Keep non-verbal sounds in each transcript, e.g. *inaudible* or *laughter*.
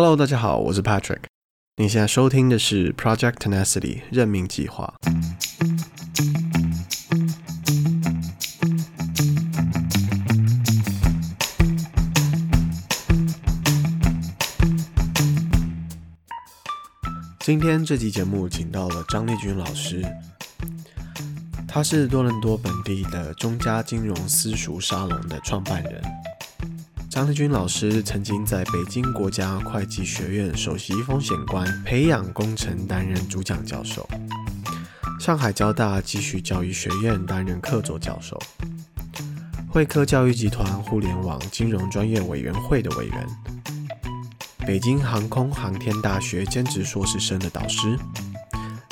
Hello，大家好，我是 Patrick。你现在收听的是 Project Tenacity 任命计划。今天这期节目请到了张丽君老师，他是多伦多本地的中嘉金融私塾沙龙的创办人。张立军老师曾经在北京国家会计学院首席风险官培养工程担任主讲教授，上海交大继续教育学院担任客座教授，汇科教育集团互联网金融专业委员会的委员，北京航空航天大学兼职硕士生的导师，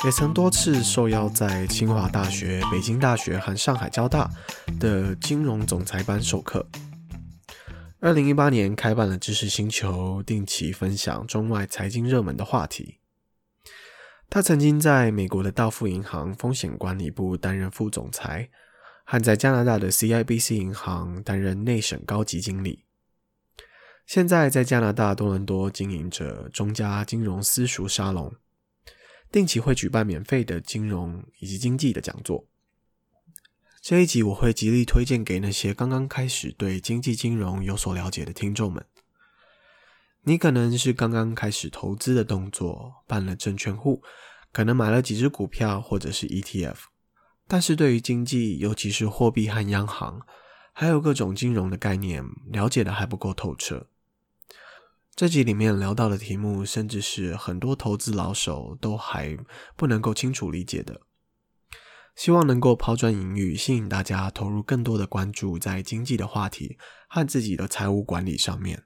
也曾多次受邀在清华大学、北京大学和上海交大的金融总裁班授课。二零一八年开办了知识星球，定期分享中外财经热门的话题。他曾经在美国的道富银行风险管理部担任副总裁，和在加拿大的 CIBC 银行担任内审高级经理。现在在加拿大多伦多经营着中加金融私塾沙龙，定期会举办免费的金融以及经济的讲座。这一集我会极力推荐给那些刚刚开始对经济金融有所了解的听众们。你可能是刚刚开始投资的动作，办了证券户，可能买了几只股票或者是 ETF，但是对于经济，尤其是货币和央行，还有各种金融的概念，了解的还不够透彻。这集里面聊到的题目，甚至是很多投资老手都还不能够清楚理解的。希望能够抛砖引玉，吸引大家投入更多的关注在经济的话题和自己的财务管理上面。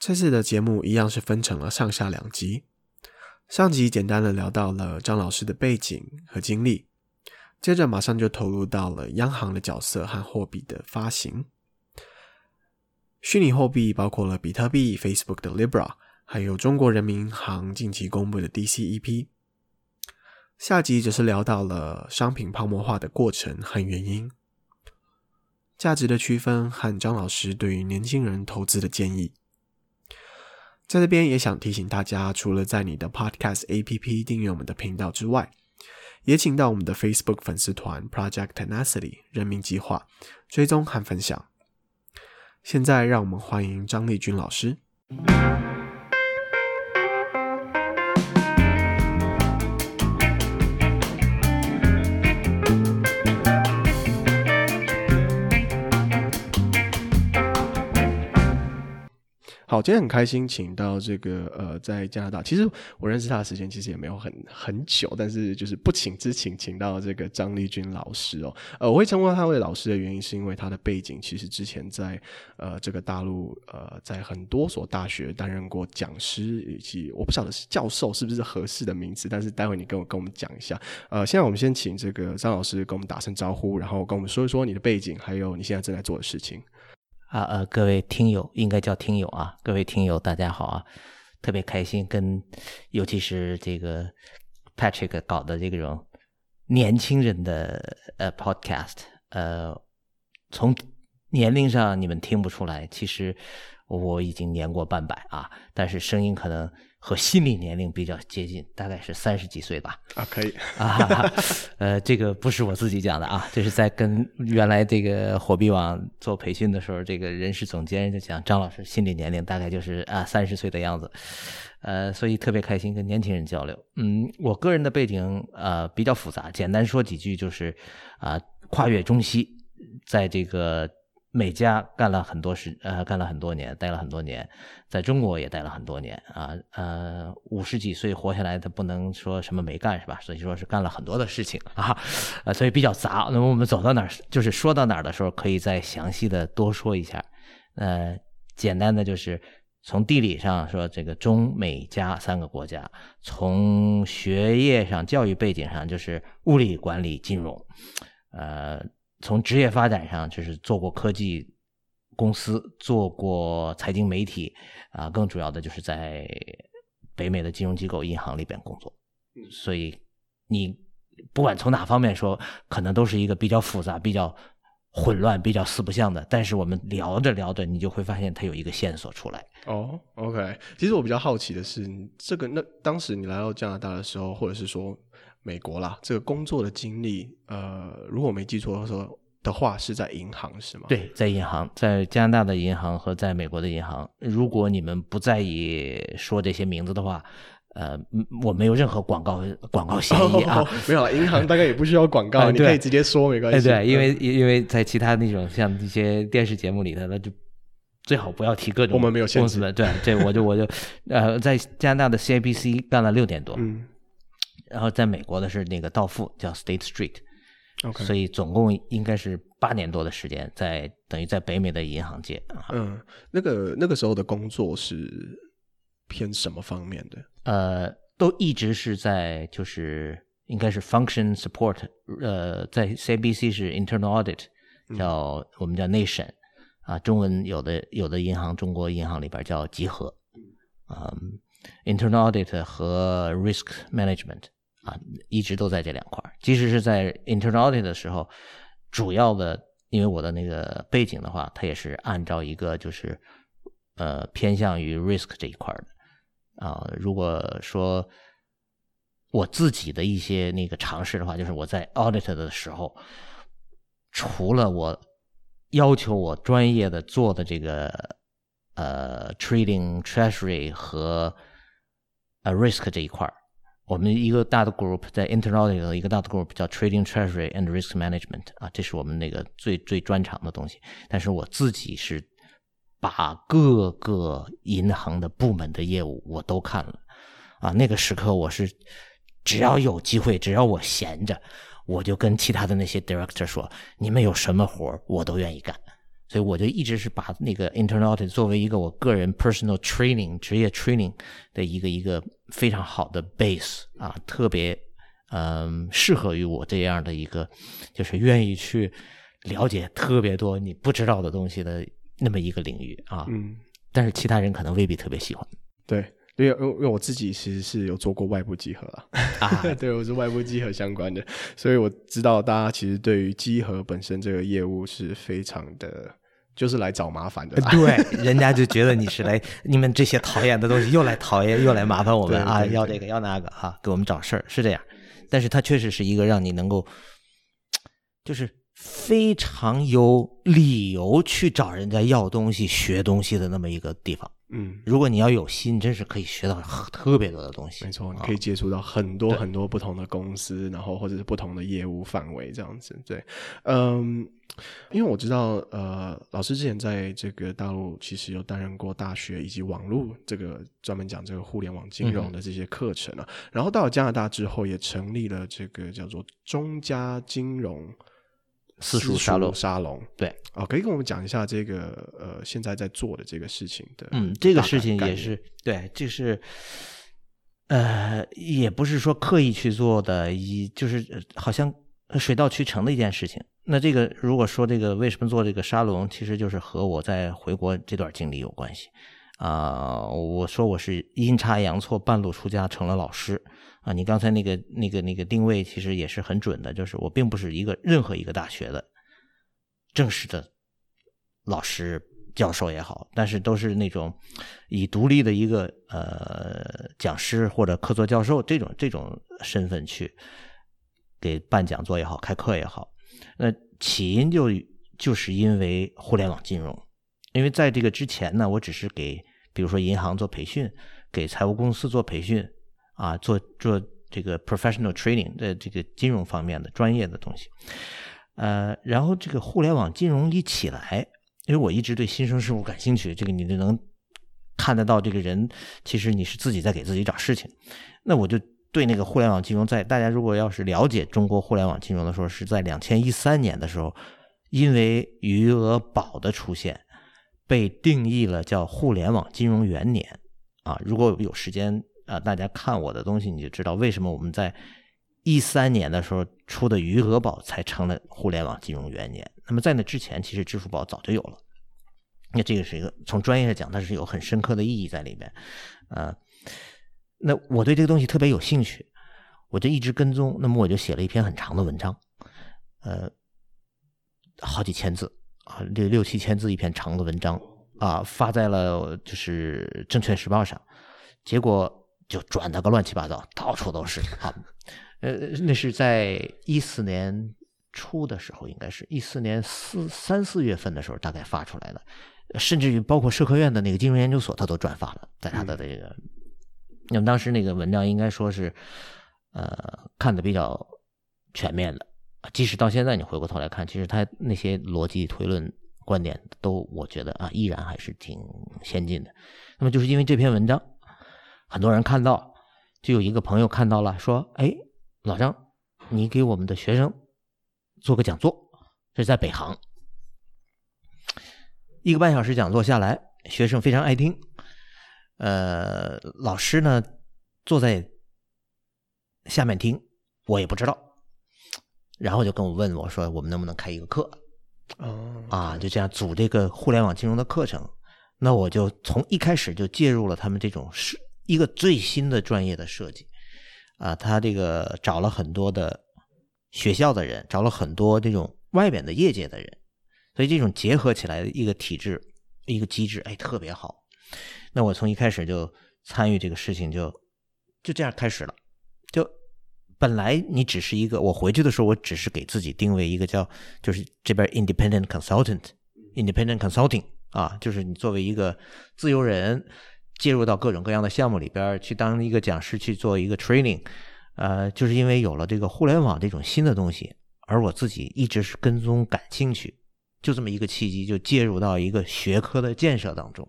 这次的节目一样是分成了上下两集。上集简单的聊到了张老师的背景和经历，接着马上就投入到了央行的角色和货币的发行。虚拟货币包括了比特币、Facebook 的 Libra，还有中国人民银行近期公布的 DCEP。下集则是聊到了商品泡沫化的过程和原因，价值的区分和张老师对于年轻人投资的建议。在这边也想提醒大家，除了在你的 Podcast APP 订阅我们的频道之外，也请到我们的 Facebook 粉丝团 Project Tenacity 人民计划追踪和分享。现在让我们欢迎张丽君老师。好，今天很开心，请到这个呃，在加拿大，其实我认识他的时间其实也没有很很久，但是就是不请之请，请到这个张丽君老师哦。呃，我会称呼他为老师的原因，是因为他的背景其实之前在呃这个大陆呃，在很多所大学担任过讲师，以及我不晓得是教授是不是合适的名词，但是待会你跟我跟我们讲一下。呃，现在我们先请这个张老师跟我们打声招呼，然后跟我们说一说你的背景，还有你现在正在做的事情。啊呃，各位听友应该叫听友啊，各位听友大家好啊，特别开心跟，尤其是这个 Patrick 搞的这种年轻人的呃 podcast，呃，从年龄上你们听不出来，其实我已经年过半百啊，但是声音可能。和心理年龄比较接近，大概是三十几岁吧。啊，可以啊，*laughs* 呃，这个不是我自己讲的啊，这是在跟原来这个火币网做培训的时候，这个人事总监就讲，张老师心理年龄大概就是啊三十岁的样子，呃，所以特别开心跟年轻人交流。嗯，我个人的背景呃比较复杂，简单说几句就是啊，跨越中西，在这个。美加干了很多事，呃，干了很多年，待了很多年，在中国也待了很多年啊，呃，五十几岁活下来，他不能说什么没干是吧？所以说是干了很多的事情啊，呃，所以比较杂。那么我们走到哪儿，就是说到哪儿的时候，可以再详细的多说一下。呃，简单的就是从地理上说，这个中美加三个国家；从学业上、教育背景上，就是物理、管理、金融，呃。从职业发展上，就是做过科技公司，做过财经媒体，啊，更主要的就是在北美的金融机构、银行里边工作。所以你不管从哪方面说，可能都是一个比较复杂、比较混乱、比较四不像的。但是我们聊着聊着，你就会发现它有一个线索出来。哦、oh，OK。其实我比较好奇的是，这个那当时你来到加拿大的时候，或者是说美国啦，这个工作的经历，呃，如果我没记错的话是在银行是吗？对，在银行，在加拿大的银行和在美国的银行。如果你们不在意说这些名字的话，呃，我没有任何广告广告嫌疑啊。*laughs* 哦、没有了，银行大概也不需要广告，你可以直接说没关系。对，因为因为在其他那种像一些电视节目里头，那就最好不要提各种公司。我们没有限制。对，这我就我就呃，在加拿大的 CIBC 干了六年多，嗯，然后在美国的是那个道富，叫 State Street。Okay. 所以总共应该是八年多的时间，在等于在北美的银行界。嗯，那个那个时候的工作是偏什么方面的？呃，都一直是在就是应该是 function support。呃，在 CIBC 是 internal audit，叫、嗯、我们叫内审啊，中文有的有的银行，中国银行里边叫集合。嗯，internal audit 和 risk management。啊，一直都在这两块。即使是在 internal audit 的时候，主要的，因为我的那个背景的话，它也是按照一个就是，呃，偏向于 risk 这一块的。啊，如果说我自己的一些那个尝试的话，就是我在 audit 的时候，除了我要求我专业的做的这个呃 trading treasury 和呃 risk 这一块。我们一个大的 group 在 internal 的一个大的 group 叫 Trading Treasury and Risk Management 啊，这是我们那个最最专长的东西。但是我自己是把各个银行的部门的业务我都看了啊。那个时刻我是只要有机会，只要我闲着，我就跟其他的那些 director 说，你们有什么活我都愿意干。所以我就一直是把那个 internal audit 作为一个我个人 personal training 职业 training 的一个一个非常好的 base 啊，特别嗯适合于我这样的一个就是愿意去了解特别多你不知道的东西的那么一个领域啊。嗯。但是其他人可能未必特别喜欢。对，因为因为我自己其实是有做过外部集合啊。*laughs* 对，我是外部集合相关的，所以我知道大家其实对于集合本身这个业务是非常的。就是来找麻烦的，对，*laughs* 人家就觉得你是来，你们这些讨厌的东西又来讨厌，又来麻烦我们啊，要这个要那个啊，给我们找事儿，是这样。但是它确实是一个让你能够，就是非常有理由去找人家要东西、学东西的那么一个地方。嗯，如果你要有心，真是可以学到特别多的东西。没错，你可以接触到很多很多不同的公司，然后或者是不同的业务范围这样子。对，嗯。因为我知道，呃，老师之前在这个大陆其实有担任过大学以及网络这个专门讲这个互联网金融的这些课程啊。嗯、然后到了加拿大之后，也成立了这个叫做中加金融私塾沙龙。沙龙对，啊、哦，可以跟我们讲一下这个呃现在在做的这个事情的。嗯，这个事情也是对，这是呃，也不是说刻意去做的，一就是好像水到渠成的一件事情。那这个如果说这个为什么做这个沙龙，其实就是和我在回国这段经历有关系啊、我说我是阴差阳错半路出家成了老师啊。你刚才那个那个那个定位其实也是很准的，就是我并不是一个任何一个大学的正式的老师教授也好，但是都是那种以独立的一个呃讲师或者客座教授这种这种身份去给办讲座也好，开课也好。那起因就就是因为互联网金融，因为在这个之前呢，我只是给比如说银行做培训，给财务公司做培训，啊，做做这个 professional training 的这个金融方面的专业的东西，呃，然后这个互联网金融一起来，因为我一直对新生事物感兴趣，这个你就能看得到这个人，其实你是自己在给自己找事情，那我就。对那个互联网金融，在大家如果要是了解中国互联网金融的时候，是在两千一三年的时候，因为余额宝的出现，被定义了叫互联网金融元年啊。如果有时间啊，大家看我的东西，你就知道为什么我们在一三年的时候出的余额宝才成了互联网金融元年。那么在那之前，其实支付宝早就有了。那这个是一个从专业上讲，它是有很深刻的意义在里面，啊。那我对这个东西特别有兴趣，我就一直跟踪。那么我就写了一篇很长的文章，呃，好几千字啊，六六七千字一篇长的文章啊，发在了就是《证券时报》上，结果就转的个乱七八糟，到处都是啊。呃，那是在一四年初的时候，应该是一四年四三四月份的时候，大概发出来的，甚至于包括社科院的那个金融研究所，他都转发了，在他的这个，嗯、那么当时那个文章应该说是，呃，看的比较全面的，即使到现在你回过头来看，其实他那些逻辑推论观点都，我觉得啊，依然还是挺先进的。那么就是因为这篇文章，很多人看到，就有一个朋友看到了，说，哎。老张，你给我们的学生做个讲座，这是在北航，一个半小时讲座下来，学生非常爱听。呃，老师呢坐在下面听，我也不知道，然后就跟我问我说，我们能不能开一个课？哦，啊，就这样组这个互联网金融的课程。那我就从一开始就介入了他们这种是一个最新的专业的设计。啊，他这个找了很多的学校的人，找了很多这种外边的业界的人，所以这种结合起来的一个体制、一个机制，哎，特别好。那我从一开始就参与这个事情就，就这样开始了。就本来你只是一个，我回去的时候，我只是给自己定位一个叫，就是这边 independent consultant，independent consulting 啊，就是你作为一个自由人。介入到各种各样的项目里边去当一个讲师去做一个 training，呃，就是因为有了这个互联网这种新的东西，而我自己一直是跟踪感兴趣，就这么一个契机就介入到一个学科的建设当中。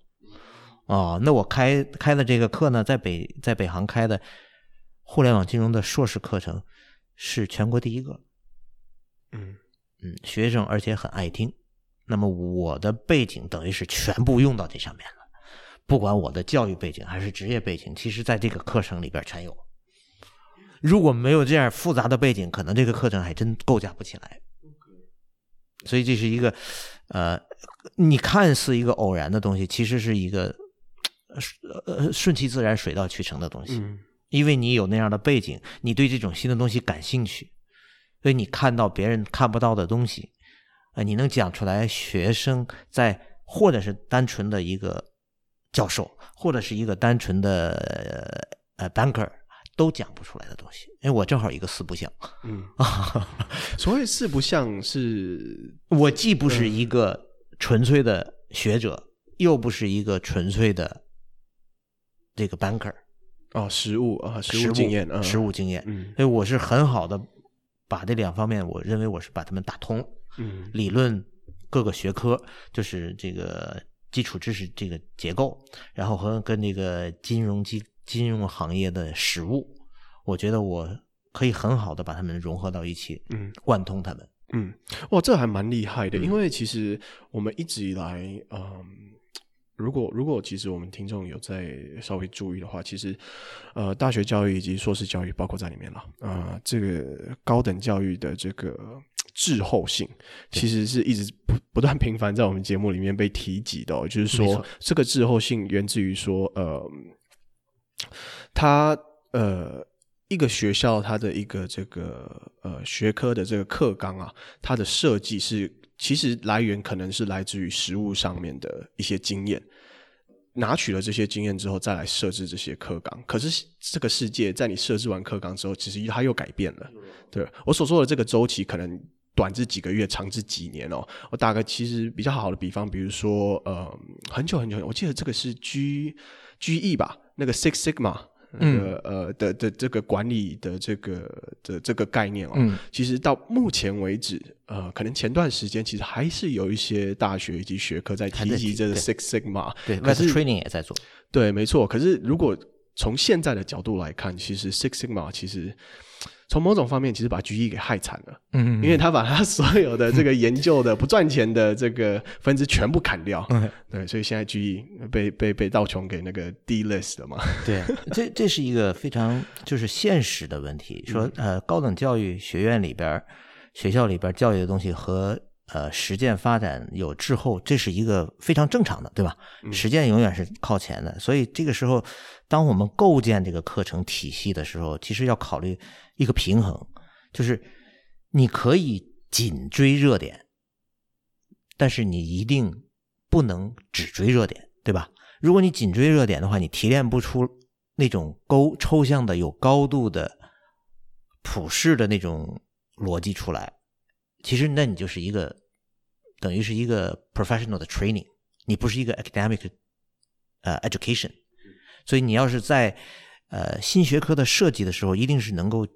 哦，那我开开的这个课呢，在北在北航开的互联网金融的硕士课程是全国第一个。嗯嗯，学生而且很爱听，那么我的背景等于是全部用到这上面了。不管我的教育背景还是职业背景，其实在这个课程里边全有。如果没有这样复杂的背景，可能这个课程还真构架不起来。所以这是一个，呃，你看似一个偶然的东西，其实是一个，呃，顺其自然、水到渠成的东西。因为你有那样的背景，你对这种新的东西感兴趣，所以你看到别人看不到的东西，呃，你能讲出来，学生在或者是单纯的一个。教授或者是一个单纯的呃 banker 都讲不出来的东西，因为我正好一个四不像。嗯，*laughs* 所谓四不像是，我既不是一个纯粹的学者，嗯、又不是一个纯粹的这个 banker。哦，实务啊，实务经验，实务经验。嗯，所以我是很好的把这两方面，我认为我是把他们打通。嗯，理论各个学科就是这个。基础知识这个结构，然后和跟这个金融机金融行业的实务，我觉得我可以很好的把它们融合到一起，嗯，贯通它们，嗯，哇，这还蛮厉害的，因为其实我们一直以来，嗯，如果如果其实我们听众有在稍微注意的话，其实，呃，大学教育以及硕士教育包括在里面了，啊、呃，这个高等教育的这个。滞后性其实是一直不不断频繁在我们节目里面被提及的，哦，就是说这个滞后性源自于说，呃，它呃一个学校它的一个这个呃学科的这个课纲啊，它的设计是其实来源可能是来自于实物上面的一些经验，拿取了这些经验之后再来设置这些课纲。可是这个世界在你设置完课纲之后，其实它又改变了。对，我所说的这个周期可能。短至几个月，长至几年哦。我打个其实比较好的比方，比如说，呃，很久很久，我记得这个是 G G E 吧，那个 Six Sigma 那个、嗯、呃的的这个管理的这个的这个概念哦。嗯、其实到目前为止，呃，可能前段时间其实还是有一些大学以及学科在提及这个 Six Sigma，对，可是 training 也在做。对，没错。可是如果从现在的角度来看，其实 Six Sigma 其实。从某种方面，其实把 GE 给害惨了，嗯，因为他把他所有的这个研究的不赚钱的这个分支全部砍掉，嗯，对，所以现在 GE 被被被道琼给那个 delist 了嘛，对，这这是一个非常就是现实的问题，说呃高等教育学院里边学校里边教育的东西和。呃，实践发展有滞后，这是一个非常正常的，对吧？实践永远是靠前的，所以这个时候，当我们构建这个课程体系的时候，其实要考虑一个平衡，就是你可以紧追热点，但是你一定不能只追热点，对吧？如果你紧追热点的话，你提炼不出那种高抽象的、有高度的、普世的那种逻辑出来。其实，那你就是一个等于是一个 professional 的 training，你不是一个 academic 呃 education。所以，你要是在呃新学科的设计的时候，一定是能够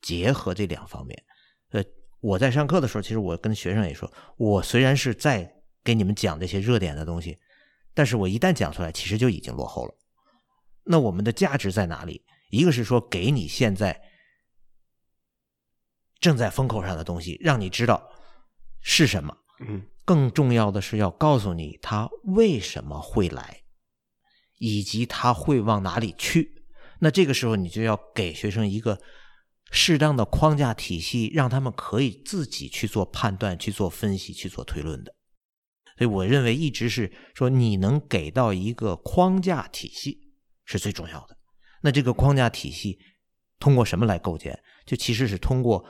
结合这两方面。呃，我在上课的时候，其实我跟学生也说，我虽然是在给你们讲这些热点的东西，但是我一旦讲出来，其实就已经落后了。那我们的价值在哪里？一个是说给你现在正在风口上的东西，让你知道是什么。嗯，更重要的是要告诉你它为什么会来，以及他会往哪里去。那这个时候，你就要给学生一个。适当的框架体系，让他们可以自己去做判断、去做分析、去做推论的。所以，我认为一直是说，你能给到一个框架体系是最重要的。那这个框架体系通过什么来构建？就其实是通过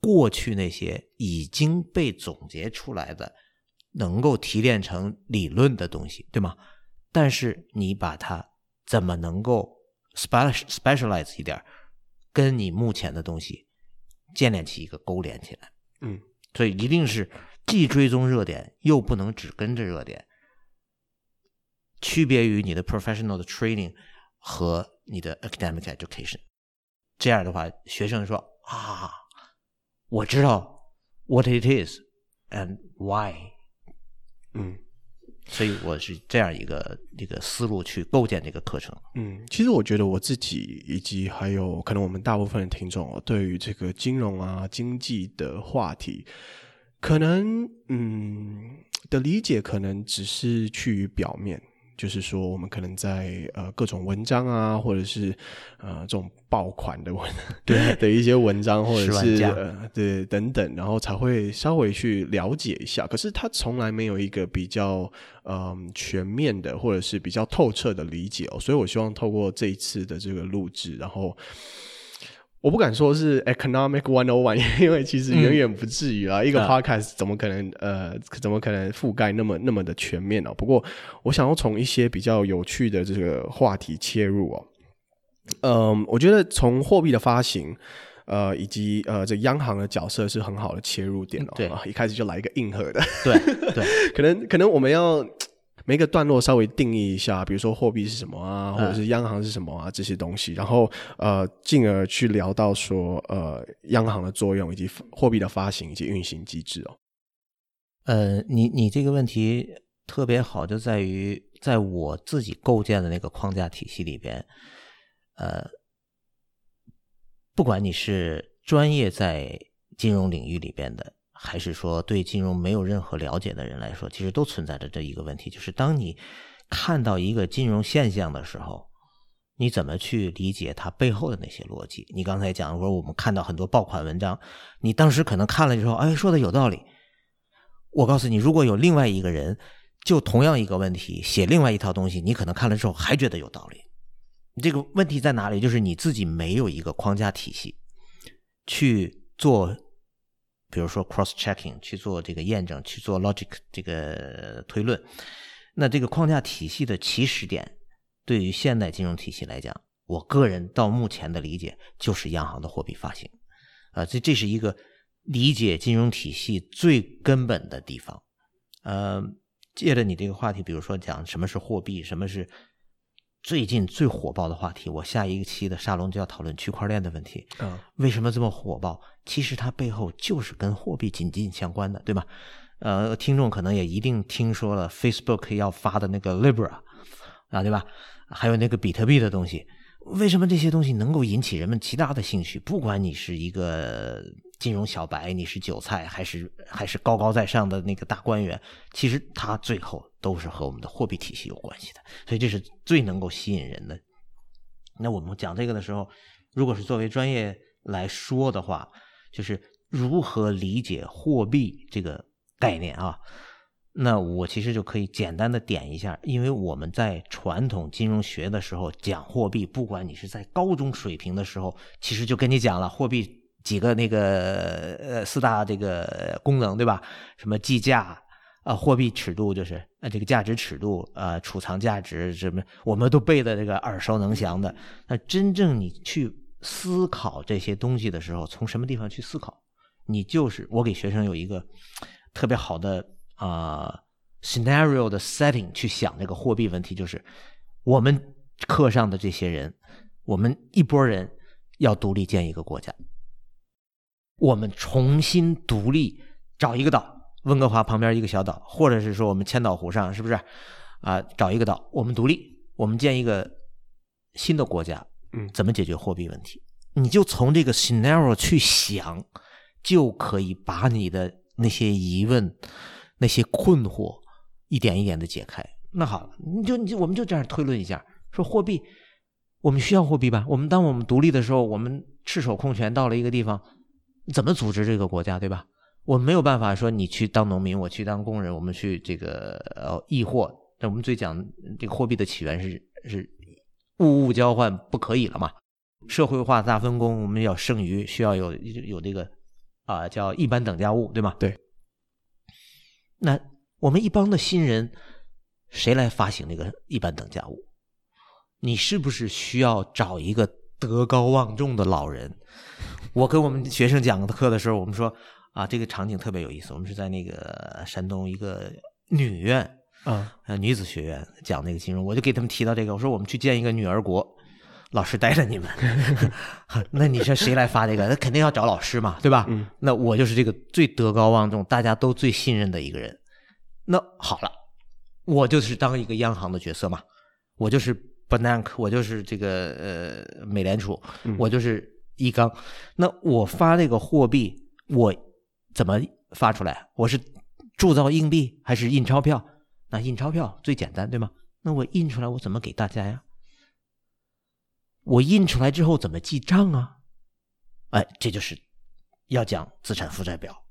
过去那些已经被总结出来的、能够提炼成理论的东西，对吗？但是你把它怎么能够 specialize 一点？跟你目前的东西建立起一个勾连起来，嗯，所以一定是既追踪热点，又不能只跟着热点，区别于你的 professional 的 training 和你的 academic education。这样的话，学生说啊，我知道 what it is and why，嗯。所以我是这样一个一个思路去构建这个课程。嗯，其实我觉得我自己以及还有可能我们大部分的听众对于这个金融啊、经济的话题，可能嗯的理解可能只是趋于表面。就是说，我们可能在呃各种文章啊，或者是呃这种爆款的文对 *laughs* 的一些文章，或者是呃对等等，然后才会稍微去了解一下。可是他从来没有一个比较嗯、呃、全面的，或者是比较透彻的理解哦。所以我希望透过这一次的这个录制，然后。我不敢说是 economic one o one，*laughs* 因为其实远远不至于啊。嗯、一个 podcast 怎么可能、嗯、呃，怎么可能覆盖那么那么的全面呢、啊？不过我想要从一些比较有趣的这个话题切入哦。嗯，我觉得从货币的发行，呃，以及呃，这央行的角色是很好的切入点哦。对啊，一开始就来一个硬核的。对对，*laughs* 可能可能我们要。每个段落稍微定义一下，比如说货币是什么啊，或者是央行是什么啊，这些东西，然后呃，进而去聊到说呃，央行的作用以及货币的发行以及运行机制哦。呃，你你这个问题特别好，就在于在我自己构建的那个框架体系里边，呃，不管你是专业在金融领域里边的。还是说，对金融没有任何了解的人来说，其实都存在着这一个问题，就是当你看到一个金融现象的时候，你怎么去理解它背后的那些逻辑？你刚才讲说，我们看到很多爆款文章，你当时可能看了之后，哎，说的有道理。我告诉你，如果有另外一个人就同样一个问题写另外一套东西，你可能看了之后还觉得有道理。这个问题在哪里？就是你自己没有一个框架体系去做。比如说 cross checking 去做这个验证，去做 logic 这个推论，那这个框架体系的起始点，对于现代金融体系来讲，我个人到目前的理解就是央行的货币发行，啊，这这是一个理解金融体系最根本的地方。呃，借着你这个话题，比如说讲什么是货币，什么是。最近最火爆的话题，我下一个期的沙龙就要讨论区块链的问题。嗯，为什么这么火爆？其实它背后就是跟货币紧紧相关的，对吧？呃，听众可能也一定听说了 Facebook 要发的那个 Libra 啊，对吧？还有那个比特币的东西。为什么这些东西能够引起人们极大的兴趣？不管你是一个金融小白，你是韭菜，还是还是高高在上的那个大官员，其实它最后都是和我们的货币体系有关系的。所以这是最能够吸引人的。那我们讲这个的时候，如果是作为专业来说的话，就是如何理解货币这个概念啊？那我其实就可以简单的点一下，因为我们在传统金融学的时候讲货币，不管你是在高中水平的时候，其实就跟你讲了，货币几个那个呃四大这个功能，对吧？什么计价啊、货币尺度就是啊，这个价值尺度啊、储藏价值什么，我们都背的这个耳熟能详的。那真正你去思考这些东西的时候，从什么地方去思考？你就是我给学生有一个特别好的啊、scenario 的 setting 去想这个货币问题，就是我们课上的这些人，我们一拨人要独立建一个国家，我们重新独立找一个岛，温哥华旁边一个小岛，或者是说我们千岛湖上，是不是啊？找一个岛，我们独立，我们建一个新的国家，嗯，怎么解决货币问题？你就从这个 scenario 去想。就可以把你的那些疑问、那些困惑一点一点的解开。那好，你就你就我们就这样推论一下，说货币，我们需要货币吧？我们当我们独立的时候，我们赤手空拳到了一个地方，怎么组织这个国家，对吧？我们没有办法说你去当农民，我去当工人，我们去这个呃易货。那我们最讲这个货币的起源是是物物交换，不可以了嘛？社会化大分工，我们要剩余，需要有有这个。啊，叫一般等价物，对吗？对。那我们一帮的新人，谁来发行那个一般等价物？你是不是需要找一个德高望重的老人？我跟我们学生讲课的时候，我们说啊，这个场景特别有意思。我们是在那个山东一个女院啊，女子学院讲那个金融，我就给他们提到这个，我说我们去建一个女儿国。老师带着你们，*laughs* 那你说谁来发这个？那肯定要找老师嘛，对吧？嗯。那我就是这个最德高望重、大家都最信任的一个人。那好了，我就是当一个央行的角色嘛，我就是 Bernanke，我就是这个呃美联储，我就是易纲。那我发这个货币，我怎么发出来？我是铸造硬币还是印钞票？那印钞票最简单，对吗？那我印出来，我怎么给大家呀？我印出来之后怎么记账啊？哎，这就是要讲资产负债表，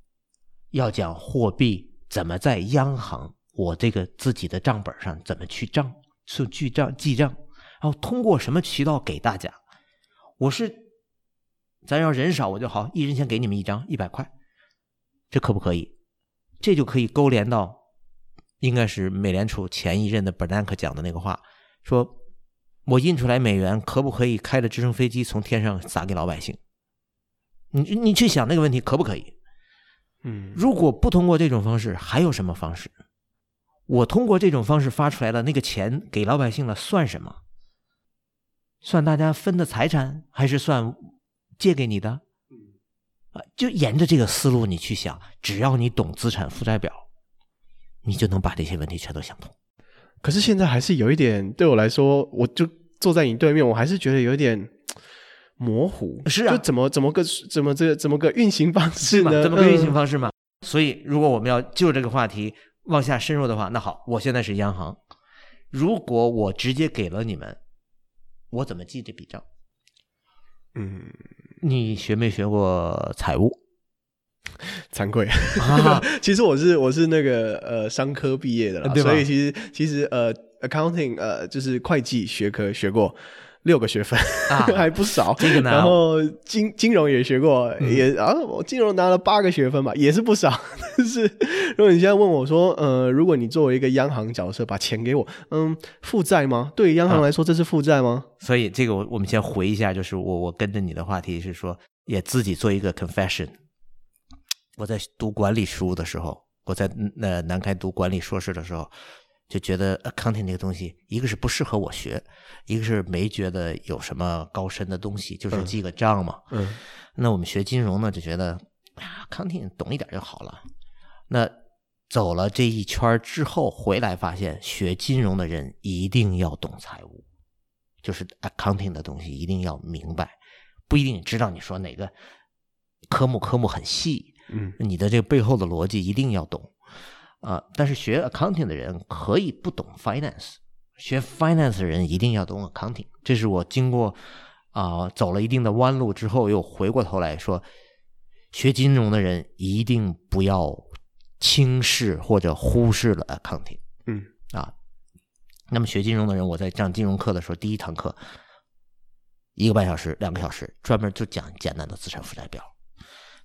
要讲货币怎么在央行我这个自己的账本上怎么去账，去记账记账，然后通过什么渠道给大家？我是咱要人少我就好，一人先给你们一张一百块，这可不可以？这就可以勾连到应该是美联储前一任的 Bernanke 讲的那个话，说。我印出来美元，可不可以开着直升飞机从天上撒给老百姓？你你去想那个问题，可不可以？嗯，如果不通过这种方式，还有什么方式？我通过这种方式发出来的那个钱给老百姓了，算什么？算大家分的财产，还是算借给你的？啊，就沿着这个思路你去想，只要你懂资产负债表，你就能把这些问题全都想通。可是现在还是有一点，对我来说，我就坐在你对面，我还是觉得有点 *tsk* 模糊。是啊，就怎么怎么个怎么这个怎么个运行方式呢？怎么个运行方式嘛？嗯、所以，如果我们要就这个话题往下深入的话，那好，我现在是央行，如果我直接给了你们，我怎么记这笔账？嗯，你学没学过财务？*laughs* 惭愧，*laughs* 其实我是我是那个呃商科毕业的啦，所以其实其实呃 accounting 呃就是会计学科学过六个学分，啊、*laughs* 还不少。这个呢，然后金金融也学过，嗯、也啊我金融拿了八个学分吧，也是不少。*laughs* 但是如果你现在问我说，呃，如果你作为一个央行角色把钱给我，嗯，负债吗？对于央行来说，这是负债吗？所以这个我我们先回一下，就是我我跟着你的话题是说，也自己做一个 confession。我在读管理书的时候，我在那南开读管理硕士的时候，就觉得 accounting 这个东西，一个是不适合我学，一个是没觉得有什么高深的东西，就是记个账嘛。嗯。嗯，那我们学金融呢，就觉得啊，accounting 懂一点就好了。那走了这一圈之后，回来发现学金融的人一定要懂财务，就是 accounting 的东西一定要明白，不一定知道你说哪个科目科目很细。嗯，你的这个背后的逻辑一定要懂啊、呃！但是学 accounting 的人可以不懂 finance，学 finance 的人一定要懂 accounting。这是我经过啊、呃、走了一定的弯路之后，又回过头来说，学金融的人一定不要轻视或者忽视了 accounting。嗯啊，那么学金融的人，我在上金融课的时候，第一堂课一个半小时、两个小时，专门就讲简单的资产负债表。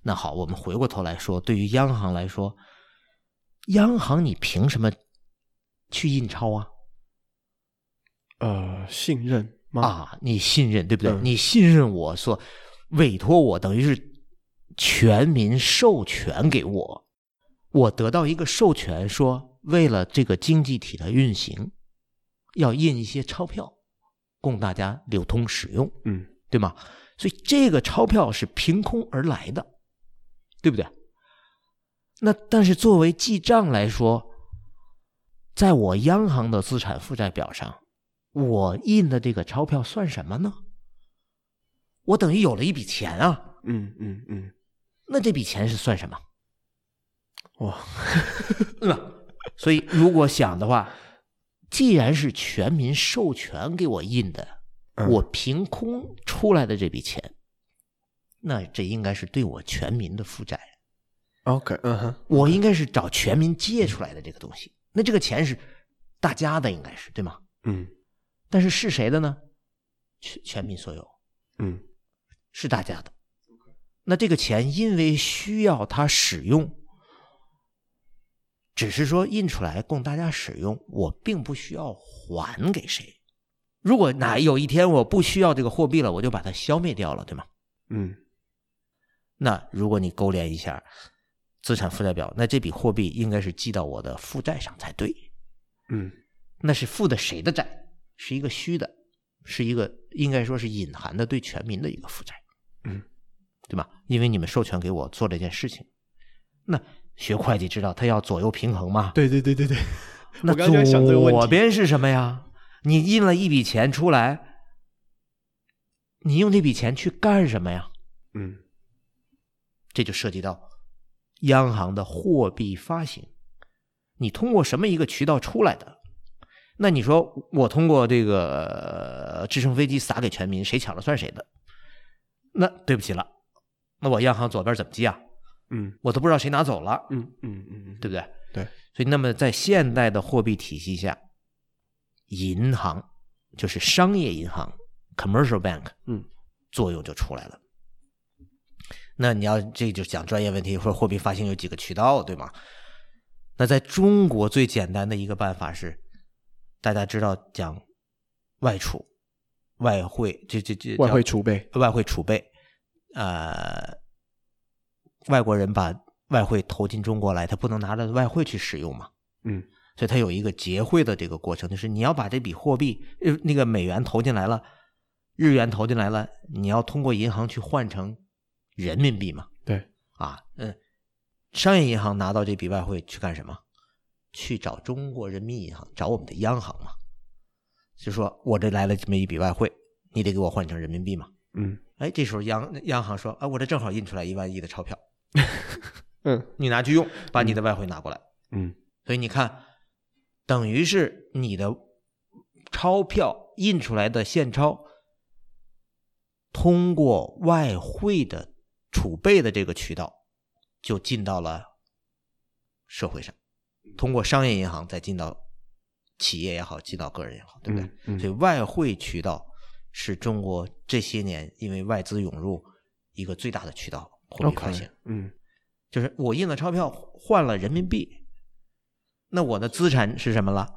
那好，我们回过头来说，对于央行来说，央行你凭什么去印钞啊？呃，信任吗？啊，你信任对不对？嗯、你信任我说委托我，等于是全民授权给我，我得到一个授权，说为了这个经济体的运行，要印一些钞票供大家流通使用，嗯，对吗？所以这个钞票是凭空而来的。对不对？那但是作为记账来说，在我央行的资产负债表上，我印的这个钞票算什么呢？我等于有了一笔钱啊。嗯嗯嗯。那这笔钱是算什么？哇，*laughs* 嗯。所以如果想的话，既然是全民授权给我印的，我凭空出来的这笔钱。那这应该是对我全民的负债。OK，嗯哼，我应该是找全民借出来的这个东西。那这个钱是大家的，应该是对吗？嗯。但是是谁的呢？全全民所有。嗯，是大家的。那这个钱因为需要它使用，只是说印出来供大家使用，我并不需要还给谁。如果哪有一天我不需要这个货币了，我就把它消灭掉了，对吗？嗯。那如果你勾连一下资产负债表，那这笔货币应该是记到我的负债上才对。嗯，那是负的谁的债？是一个虚的，是一个应该说是隐含的对全民的一个负债。嗯，对吧？因为你们授权给我做这件事情。那学会计知道他要左右平衡嘛？对对对对对。那左边是什么呀？你印了一笔钱出来，你用这笔钱去干什么呀？嗯。这就涉及到央行的货币发行，你通过什么一个渠道出来的？那你说我通过这个直升飞机撒给全民，谁抢了算谁的？那对不起了，那我央行左边怎么记啊？嗯，我都不知道谁拿走了。嗯嗯嗯嗯，对不对？对。所以，那么在现代的货币体系下，银行就是商业银行 （commercial bank），嗯，作用就出来了。那你要这就讲专业问题，说货币发行有几个渠道，对吗？那在中国最简单的一个办法是，大家知道讲外储、外汇，这这这外汇储备，外汇储备，呃，外国人把外汇投进中国来，他不能拿着外汇去使用嘛，嗯，所以他有一个结汇的这个过程，就是你要把这笔货币，呃，那个美元投进来了，日元投进来了，你要通过银行去换成。人民币嘛，对啊，嗯，商业银行拿到这笔外汇去干什么？去找中国人民银行，找我们的央行嘛。就说我这来了这么一笔外汇，你得给我换成人民币嘛。嗯，哎，这时候央央行说，啊，我这正好印出来一万亿的钞票，*laughs* 嗯，你拿去用，把你的外汇拿过来。嗯，所以你看，等于是你的钞票印出来的现钞，通过外汇的。储备的这个渠道就进到了社会上，通过商业银行再进到企业也好，进到个人也好，对不对？嗯嗯、所以外汇渠道是中国这些年因为外资涌入一个最大的渠道，货币发行。嗯，就是我印了钞票换了人民币，那我的资产是什么了？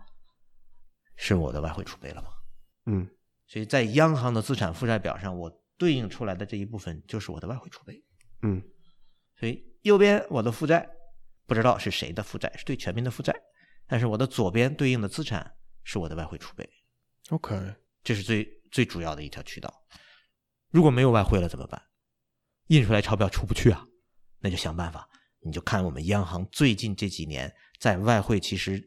是我的外汇储备了吗？嗯，所以在央行的资产负债表上，我对应出来的这一部分就是我的外汇储备。嗯，所以右边我的负债不知道是谁的负债，是对全民的负债，但是我的左边对应的资产是我的外汇储备。OK，这是最最主要的一条渠道。如果没有外汇了怎么办？印出来钞票出不去啊，那就想办法。你就看我们央行最近这几年在外汇其实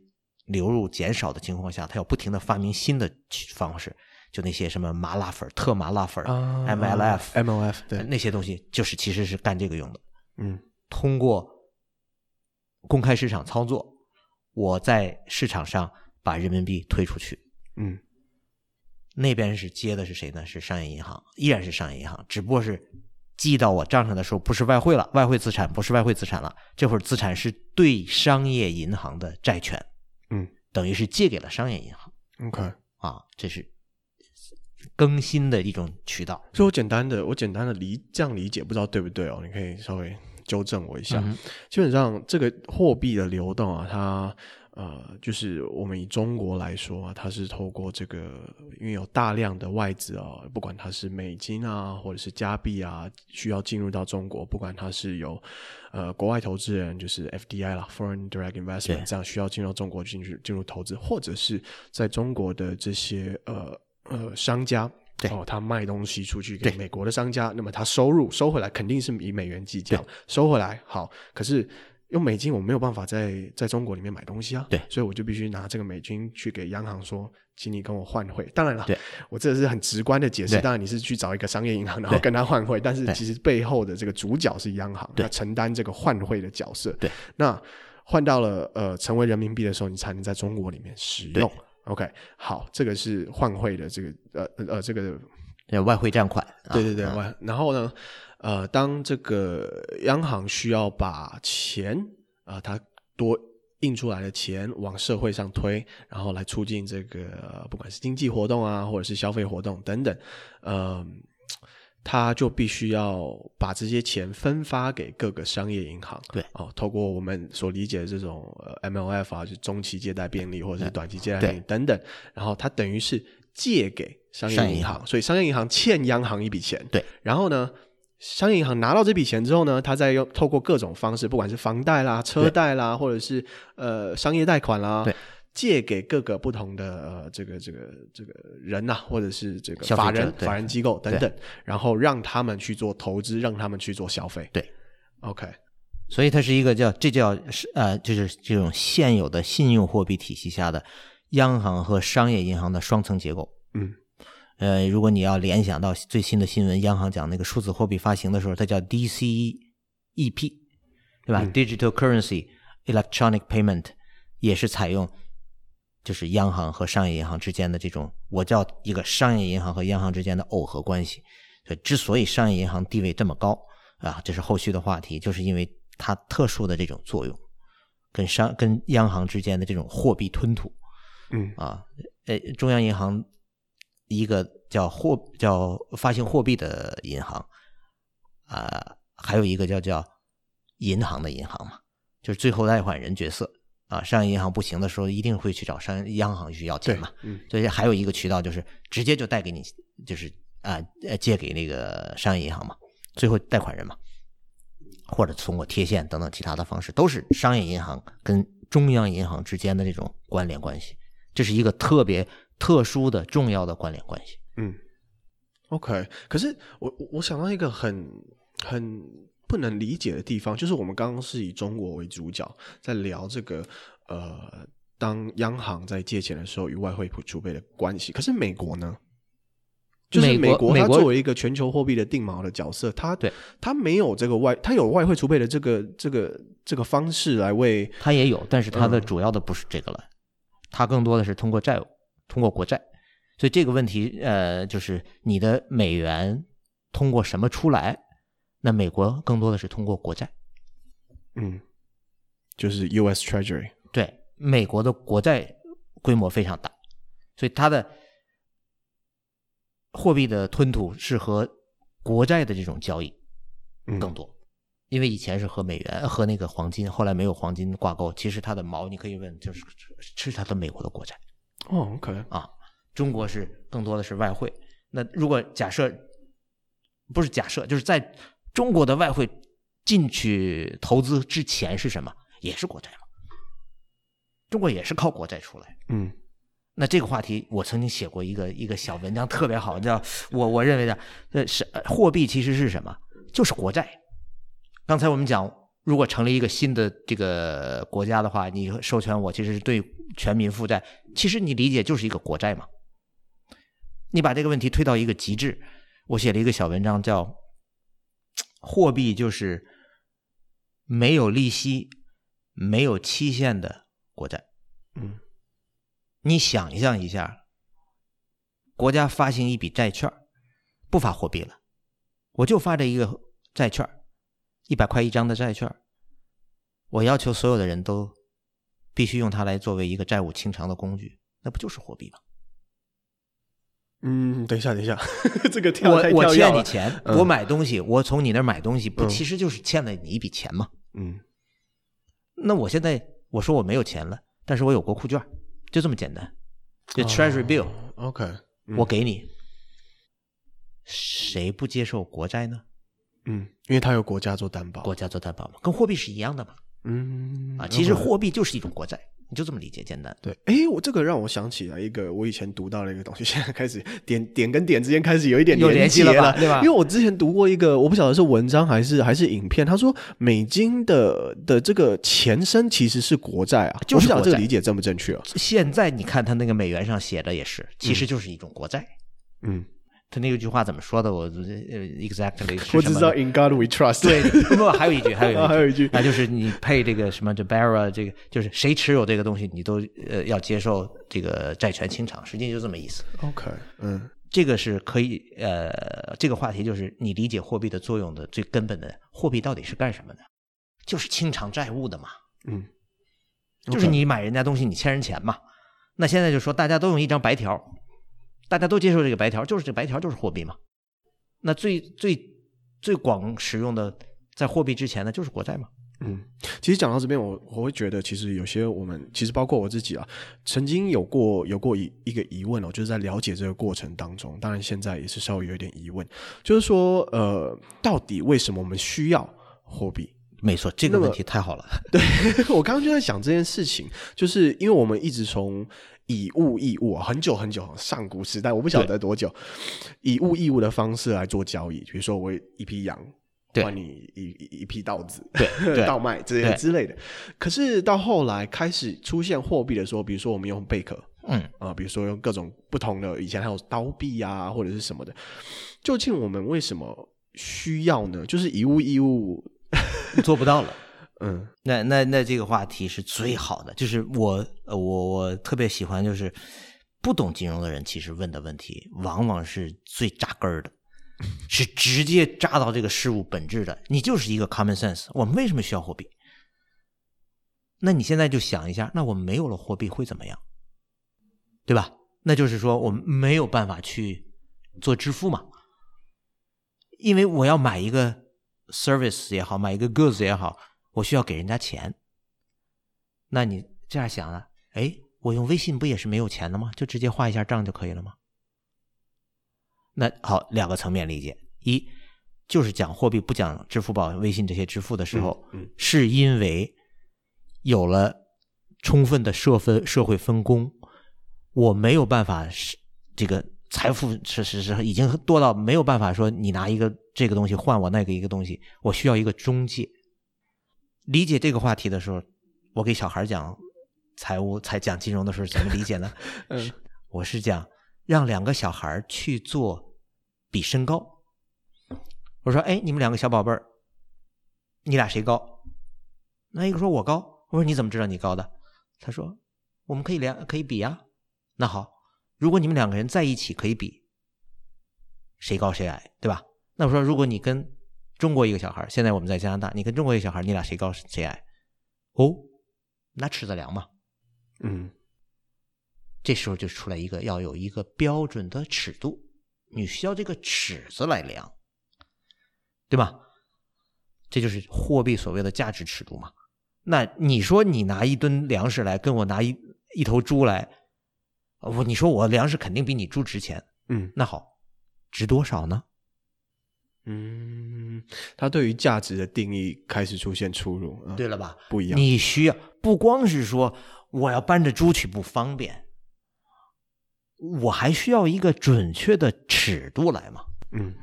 流入减少的情况下，它要不停的发明新的方式。就那些什么麻辣粉、特麻辣粉、uh, MLF、MLF，对，那些东西就是其实是干这个用的。嗯，通过公开市场操作，我在市场上把人民币推出去。嗯，那边是接的是谁呢？是商业银行，依然是商业银行，只不过是记到我账上的时候不是外汇了，外汇资产不是外汇资产了，这会儿资产是对商业银行的债权。嗯，等于是借给了商业银行。OK，啊，这是。更新的一种渠道，所以我简单的，我简单的理这样理解，不知道对不对哦？你可以稍微纠正我一下。嗯、基本上这个货币的流动啊，它。呃，就是我们以中国来说啊，它是透过这个，因为有大量的外资啊，不管它是美金啊，或者是加币啊，需要进入到中国，不管它是有呃国外投资人，就是 FDI 啦，Foreign Direct Investment 这样需要进入中国进去进入投资，或者是在中国的这些呃呃商家，哦，他卖东西出去给美国的商家，那么他收入收回来肯定是以美元计价，收回来好，可是。用美金我没有办法在在中国里面买东西啊，对，所以我就必须拿这个美金去给央行说，请你跟我换汇。当然了，对，我这是很直观的解释。当然你是去找一个商业银行，然后跟他换汇，但是其实背后的这个主角是央行，要承担这个换汇的角色。对，那换到了呃成为人民币的时候，你才能在中国里面使用。OK，好，这个是换汇的这个呃呃这个外汇占款。对对对，外、啊，然后呢？呃，当这个央行需要把钱啊、呃，它多印出来的钱往社会上推，然后来促进这个、呃、不管是经济活动啊，或者是消费活动等等，呃，他就必须要把这些钱分发给各个商业银行。对，哦，透过我们所理解的这种呃 MLF 啊，就中期借贷便利或者是短期借贷便利等等，然后他等于是借给商业银行，所以商业银行欠央行一笔钱。对，然后呢？商业银行拿到这笔钱之后呢，他再用透过各种方式，不管是房贷啦、车贷啦，或者是呃商业贷款啦，借给各个不同的呃这个这个这个人呐、啊，或者是这个法人、法人机构等等，然后让他们去做投资，让他们去做消费。对，OK，所以它是一个叫这叫是呃就是这种现有的信用货币体系下的央行和商业银行的双层结构。嗯。呃，如果你要联想到最新的新闻，央行讲那个数字货币发行的时候，它叫 DCEP，对吧？嗯、Digital Currency Electronic Payment 也是采用，就是央行和商业银行之间的这种，我叫一个商业银行和央行之间的耦合关系。所以，之所以商业银行地位这么高啊，这是后续的话题，就是因为它特殊的这种作用，跟商跟央行之间的这种货币吞吐。嗯啊，呃，中央银行。一个叫货叫发行货币的银行，啊、呃，还有一个叫叫银行的银行嘛，就是最后贷款人角色啊。商业银行不行的时候，一定会去找商央行去要钱嘛。嗯，所以还有一个渠道就是直接就贷给你，就是啊呃借给那个商业银行嘛，最后贷款人嘛，或者通过贴现等等其他的方式，都是商业银行跟中央银行之间的这种关联关系。这是一个特别。特殊的重要的关联关系。嗯，OK。可是我我想到一个很很不能理解的地方，就是我们刚刚是以中国为主角，在聊这个呃，当央行在借钱的时候与外汇储备的关系。可是美国呢？就是美国，它作为一个全球货币的定锚的角色，它对它没有这个外，它有外汇储备的这个这个这个方式来为它也有，但是它的主要的不是这个了，嗯、它更多的是通过债务。通过国债，所以这个问题，呃，就是你的美元通过什么出来？那美国更多的是通过国债，嗯，就是 U.S. Treasury。对，美国的国债规模非常大，所以它的货币的吞吐是和国债的这种交易更多，嗯、因为以前是和美元和那个黄金，后来没有黄金挂钩，其实它的毛你可以问，就是是它的美国的国债。哦，OK 啊，中国是更多的是外汇。那如果假设不是假设，就是在中国的外汇进去投资之前是什么？也是国债嘛。中国也是靠国债出来。嗯，那这个话题我曾经写过一个一个小文章，特别好，叫我我认为的，呃，是货币其实是什么？就是国债。刚才我们讲，如果成立一个新的这个国家的话，你授权我，其实是对。全民负债，其实你理解就是一个国债嘛。你把这个问题推到一个极致，我写了一个小文章，叫“货币就是没有利息、没有期限的国债”。嗯，你想象一下，国家发行一笔债券，不发货币了，我就发这一个债券，一百块一张的债券，我要求所有的人都。必须用它来作为一个债务清偿的工具，那不就是货币吗？嗯，等一下，等一下，*laughs* 这个跳我我欠你钱，嗯我买东西，我从你那儿买东西，不嗯其实就是欠了你一笔钱吗？嗯那我现在我说我没有钱了，但是我有国库券，就这么简单，就 Treasury bill，、哦 OK，嗯我给你，谁不接受国债呢？嗯，因为它有国家做担保，国家做担保嘛，跟货币是一样的嘛。嗯啊，其实货币就是一种国债，你就这么理解，简单。对，哎，我这个让我想起来一个我以前读到的一个东西，*laughs* 现在开始点点跟点之间开始有一点有联系系了吧对吧因为我之前读过一个，我不晓得是文章还是还是影片，他说美金的的这个前身其实是国债啊，就是我不晓得这个理解正不正确啊？现在你看他那个美元上写的也是，其实就是一种国债。嗯，他那个句话怎么说的？我呃，exactly 是什么我只知道 In God We Trust，对，不不，还有一句，还有一句，*laughs* 啊还有一句那就是你配这个什么 the bearer，这个就是谁持有这个东西，你都呃要接受这个债权清偿，实际就这么意思。OK，嗯这个是可以呃，这个话题就是你理解货币的作用的最根本的，货币到底是干什么的？就是清偿债务的嘛，嗯，就是你买人家东西，你欠人钱嘛。那现在就说大家都用一张白条，大家都接受这个白条，就是这个白条就是货币嘛。那最最最广使用的，在货币之前呢，就是国债嘛。嗯，其实讲到这边，我我会觉得，其实有些我们，其实包括我自己啊，曾经有过有过一一个疑问哦，就是在了解这个过程当中，当然现在也是稍微有一点疑问，就是说，呃，到底为什么我们需要货币？没错，这个问题太好了。*laughs* 对 *laughs* 我刚刚就在想这件事情，就是因为我们一直从以物易物啊，很久很久上古时代，我不晓得多久，以物易物的方式来做交易，比如说我一批羊。换你一一一匹稻子，*laughs* 稻麦之类之类的。可是到后来开始出现货币的时候，比如说我们用贝壳，嗯啊、呃，比如说用各种不同的，以前还有刀币啊，或者是什么的。究竟我们为什么需要呢？就是以物易物，*laughs* 做不到了。嗯，那那那这个话题是最好的，就是我呃我我特别喜欢，就是不懂金融的人其实问的问题，往往是最扎根儿的。*laughs* 是直接扎到这个事物本质的，你就是一个 common sense。我们为什么需要货币？那你现在就想一下，那我们没有了货币会怎么样？对吧？那就是说我们没有办法去做支付嘛，因为我要买一个 service 也好，买一个 goods 也好，我需要给人家钱。那你这样想啊，哎，我用微信不也是没有钱的吗？就直接画一下账就可以了吗？那好，两个层面理解：一就是讲货币不讲支付宝、微信这些支付的时候，嗯嗯、是因为有了充分的社分社会分工，我没有办法是这个财富是是是已经多到没有办法说你拿一个这个东西换我那个一个东西，我需要一个中介。理解这个话题的时候，我给小孩讲财务、才讲金融的时候怎么理解呢？*laughs* 嗯，我是讲。让两个小孩去做比身高。我说：“哎，你们两个小宝贝儿，你俩谁高？”那一个说：“我高。”我说：“你怎么知道你高的？”他说：“我们可以量，可以比呀。”那好，如果你们两个人在一起可以比，谁高谁矮，对吧？那我说，如果你跟中国一个小孩，现在我们在加拿大，你跟中国一个小孩，你俩谁高谁矮？哦，拿尺子量嘛。嗯。这时候就出来一个要有一个标准的尺度，你需要这个尺子来量，对吧？这就是货币所谓的价值尺度嘛。那你说你拿一吨粮食来跟我拿一一头猪来，我你说我粮食肯定比你猪值钱，嗯，那好，值多少呢？嗯，他对于价值的定义开始出现出入，对了吧？不一样。你需要不光是说我要搬着猪去不方便。我还需要一个准确的尺度来嘛？嗯，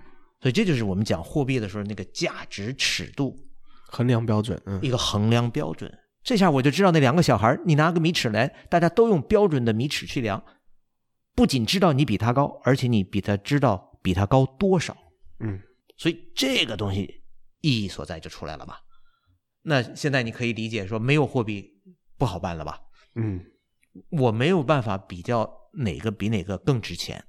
所以这就是我们讲货币的时候那个价值尺度衡量标准，嗯，一个衡量标准。这下我就知道那两个小孩，你拿个米尺来，大家都用标准的米尺去量，不仅知道你比他高，而且你比他知道比他高多少。嗯，所以这个东西意义所在就出来了吧？那现在你可以理解说，没有货币不好办了吧？嗯，我没有办法比较。哪个比哪个更值钱？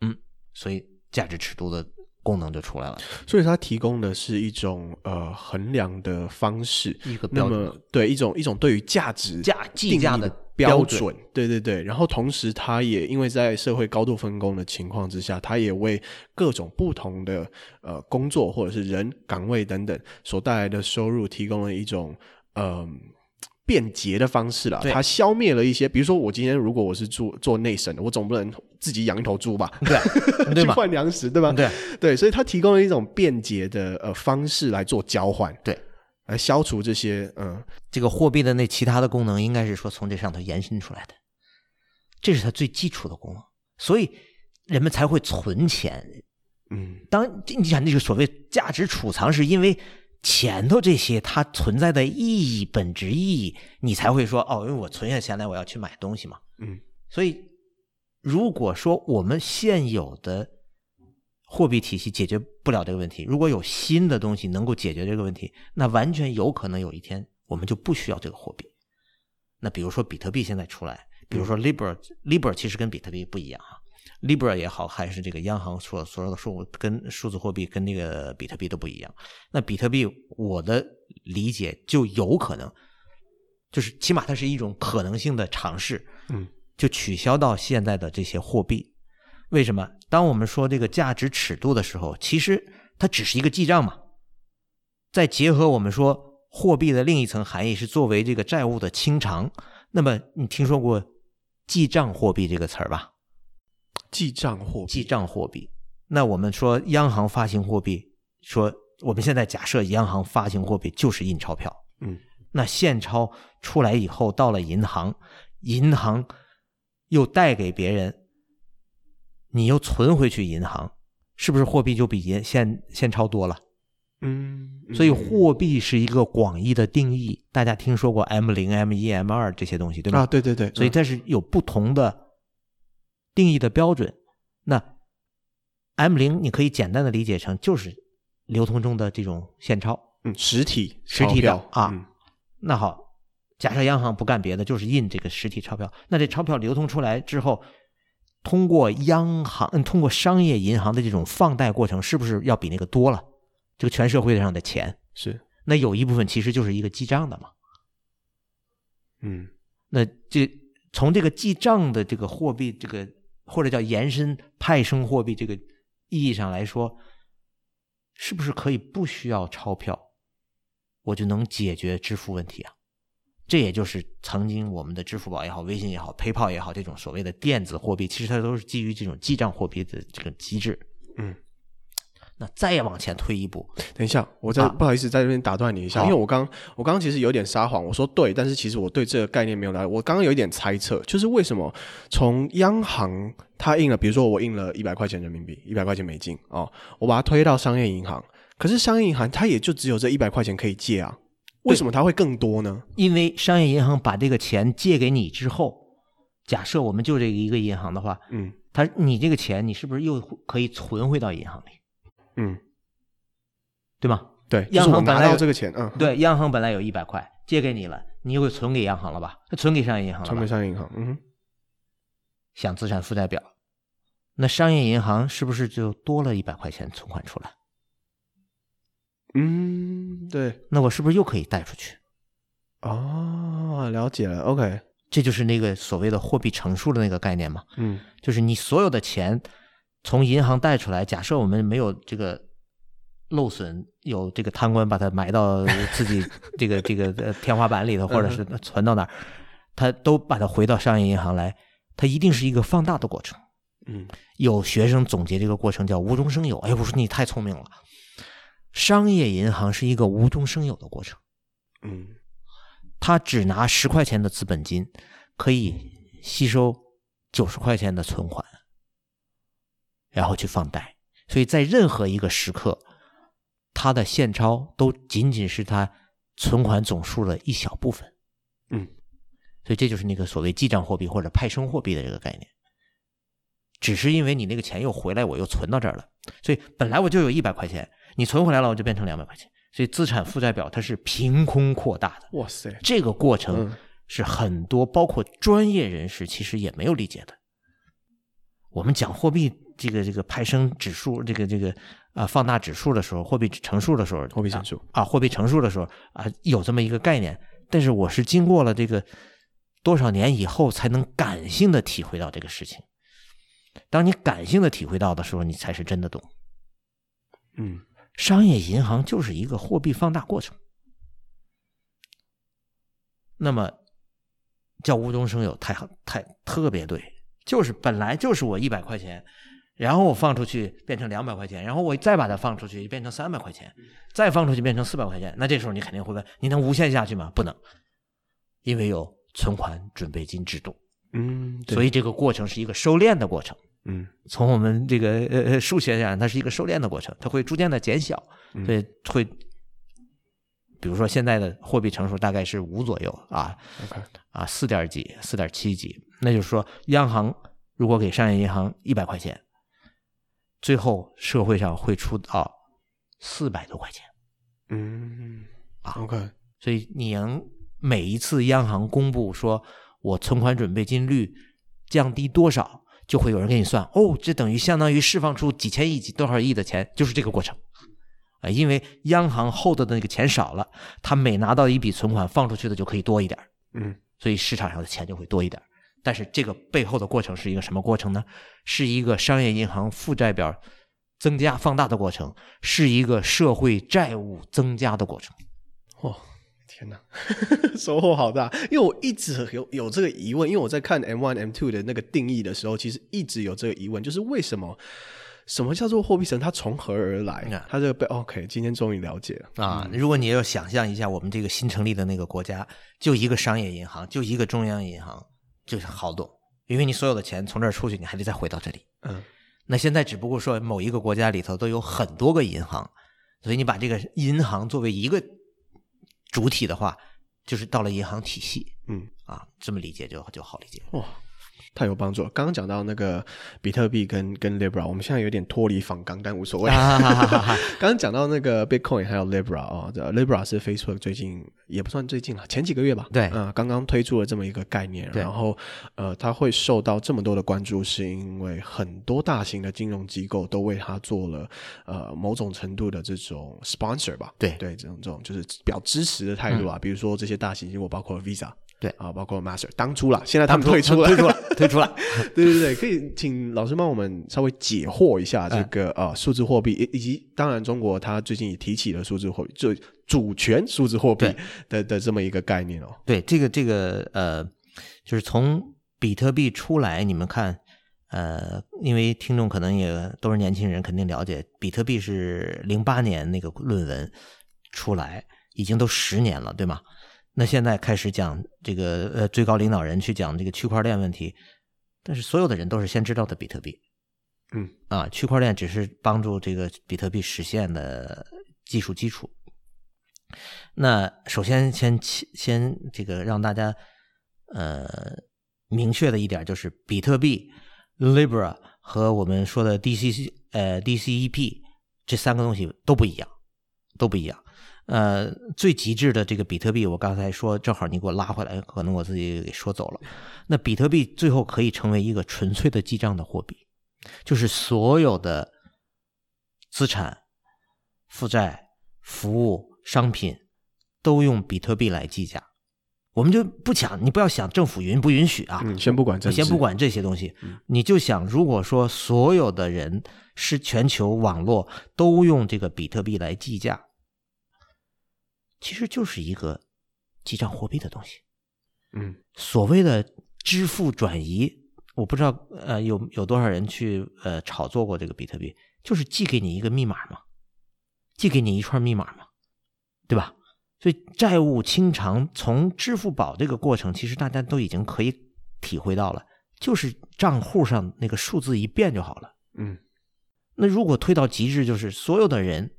嗯，所以价值尺度的功能就出来了。所以它提供的是一种呃衡量的方式，一个标准，那么对一种一种对于价值价计价的标准，对对对。然后同时，它也因为在社会高度分工的情况之下，它也为各种不同的呃工作或者是人岗位等等所带来的收入提供了一种嗯。呃便捷的方式啦，它消灭了一些，比如说我今天如果我是做做内审的，我总不能自己养一头猪吧？*laughs* 对，对 *laughs* 去换粮食，对吧？对对，所以它提供了一种便捷的呃方式来做交换，对，来消除这些嗯，这个货币的那其他的功能，应该是说从这上头延伸出来的，这是它最基础的功能，所以人们才会存钱。嗯，当你想那个所谓价值储藏，是因为。前头这些它存在的意义、本质意义，你才会说哦，因为我存下钱来，我要去买东西嘛。嗯，所以如果说我们现有的货币体系解决不了这个问题，如果有新的东西能够解决这个问题，那完全有可能有一天我们就不需要这个货币。那比如说比特币现在出来，比如说 Libra，Libra 其实跟比特币不一样啊。Libra 也好，还是这个央行所所说的数跟数字货币跟那个比特币都不一样。那比特币，我的理解就有可能，就是起码它是一种可能性的尝试。嗯，就取消到现在的这些货币。为什么？当我们说这个价值尺度的时候，其实它只是一个记账嘛。再结合我们说货币的另一层含义是作为这个债务的清偿。那么你听说过记账货币这个词儿吧？记账货币，记账货币。那我们说央行发行货币，说我们现在假设央行发行货币就是印钞票，嗯，那现钞出来以后到了银行，银行又贷给别人，你又存回去银行，是不是货币就比银现现钞多了？嗯，所以货币是一个广义的定义，大家听说过 M 零、M 一、M 二这些东西对吗？啊，对对对，所以它是有不同的。定义的标准，那 M 零你可以简单的理解成就是流通中的这种现钞，嗯，实体实体的啊。嗯、那好，假设央行不干别的，就是印这个实体钞票。那这钞票流通出来之后，通过央行，嗯，通过商业银行的这种放贷过程，是不是要比那个多了？这个全社会上的钱是，那有一部分其实就是一个记账的嘛。嗯，那这从这个记账的这个货币这个。或者叫延伸派生货币这个意义上来说，是不是可以不需要钞票，我就能解决支付问题啊？这也就是曾经我们的支付宝也好、微信也好、PayPal 也好这种所谓的电子货币，其实它都是基于这种记账货币的这个机制。嗯。那再往前推一步，等一下，我在、啊、不好意思在这边打断你一下，因为我刚我刚刚其实有点撒谎，我说对，但是其实我对这个概念没有来。我刚刚有一点猜测，就是为什么从央行它印了，比如说我印了一百块钱人民币，一百块钱美金哦，我把它推到商业银行，可是商业银行它也就只有这一百块钱可以借啊，为什么它会更多呢？因为商业银行把这个钱借给你之后，假设我们就这个一个银行的话，嗯，它你这个钱你是不是又可以存回到银行里？嗯，对吗？对，央行本来有这个钱，嗯，对，央行本来有一百块借给你了，你又会存给央行了吧？存给商业银行了，存给商业银行，嗯，想资产负债表，那商业银行是不是就多了一百块钱存款出来？嗯，对，那我是不是又可以贷出去？哦，了解了，OK，这就是那个所谓的货币乘数的那个概念嘛，嗯，就是你所有的钱。从银行贷出来，假设我们没有这个漏损，有这个贪官把它埋到自己 *laughs* 这个这个天花板里头，或者是存到哪儿，他都把它回到商业银行来，它一定是一个放大的过程。嗯，有学生总结这个过程叫无中生有。哎，我说你太聪明了，商业银行是一个无中生有的过程。嗯，他只拿十块钱的资本金，可以吸收九十块钱的存款。然后去放贷，所以在任何一个时刻，他的现钞都仅仅是他存款总数的一小部分。嗯，所以这就是那个所谓记账货币或者派生货币的这个概念。只是因为你那个钱又回来，我又存到这儿了，所以本来我就有一百块钱，你存回来了，我就变成两百块钱。所以资产负债表它是凭空扩大的。哇塞，这个过程是很多包括专业人士其实也没有理解的。我们讲货币。这个这个派生指数，这个这个啊放大指数的时候，货币乘数的时候，货币乘数啊，货币乘数的时候啊，有这么一个概念。但是我是经过了这个多少年以后，才能感性的体会到这个事情。当你感性的体会到的时候，你才是真的懂。嗯，商业银行就是一个货币放大过程。那么叫无中生有，太好，太特别对，就是本来就是我一百块钱，然后我放出去变成两百块钱，然后我再把它放出去变成三百块钱，再放出去变成四百块钱，那这时候你肯定会问：你能无限下去吗？不能，因为有存款准备金制度。嗯，所以这个过程是一个收敛的过程。嗯，从我们这个呃呃数学上，它是一个收敛的过程，它会逐渐的减小，所以会，比如说现在的货币乘数大概是五左右啊啊四点几、四点七几，那就是说央行如果给商业银行一百块钱，最后社会上会出到四百多块钱，嗯，啊，OK，所以你能每一次央行公布说我存款准备金率降低多少？就会有人给你算哦，这等于相当于释放出几千亿、几多少亿的钱，就是这个过程啊。因为央行 hold 的那个钱少了，他每拿到一笔存款放出去的就可以多一点，嗯，所以市场上的钱就会多一点。但是这个背后的过程是一个什么过程呢？是一个商业银行负债表增加放大的过程，是一个社会债务增加的过程。哇！天哪，*laughs* 收获好大！因为我一直有有这个疑问，因为我在看 M one M two 的那个定义的时候，其实一直有这个疑问，就是为什么什么叫做货币乘？它从何而来？嗯、它这个被 OK，今天终于了解了啊！如果你要想象一下，我们这个新成立的那个国家，就一个商业银行，就一个中央银行，就是好懂，因为你所有的钱从这儿出去，你还得再回到这里。嗯，那现在只不过说某一个国家里头都有很多个银行，所以你把这个银行作为一个。主体的话，就是到了银行体系，嗯啊，这么理解就就好理解。哇，太有帮助了。刚刚讲到那个比特币跟跟 Libra，我们现在有点脱离访纲，但无所谓。*laughs* 刚刚讲到那个 Bitcoin 还有 Libra 啊、哦、Libra 是 Facebook 最近也不算最近了，前几个月吧。对，嗯，刚刚推出了这么一个概念，然后呃，它会受到这么多的关注，是因为很多大型的金融机构都为它做了呃某种程度的这种 sponsor 吧。对对，这种这种就是表支持的态度啊、嗯。比如说这些大型机构，包括 Visa。对啊，包括 Master 当初了，现在他们退出了，退出了，退出了。*laughs* *laughs* 对对对，可以请老师帮我们稍微解惑一下这个啊、嗯，数字货币以及当然中国它最近也提起了数字货币，就主权数字货币的的这么一个概念哦。对，这个这个呃，就是从比特币出来，你们看，呃，因为听众可能也都是年轻人，肯定了解，比特币是零八年那个论文出来，已经都十年了，对吗？那现在开始讲这个呃，最高领导人去讲这个区块链问题，但是所有的人都是先知道的比特币，嗯啊，区块链只是帮助这个比特币实现的技术基础。那首先先先这个让大家呃明确的一点就是，比特币、Libra 和我们说的 DCC 呃 DCEP 这三个东西都不一样，都不一样。呃，最极致的这个比特币，我刚才说，正好你给我拉回来，可能我自己给说走了。那比特币最后可以成为一个纯粹的记账的货币，就是所有的资产、负债、服务、商品都用比特币来计价。我们就不讲，你不要想政府允不允许啊，嗯，先不管这，先不管这些东西，你就想，如果说所有的人是全球网络都用这个比特币来计价。其实就是一个记账货币的东西，嗯，所谓的支付转移，我不知道呃有有多少人去呃炒作过这个比特币，就是寄给你一个密码嘛，寄给你一串密码嘛，对吧？所以债务清偿从支付宝这个过程，其实大家都已经可以体会到了，就是账户上那个数字一变就好了，嗯。那如果推到极致，就是所有的人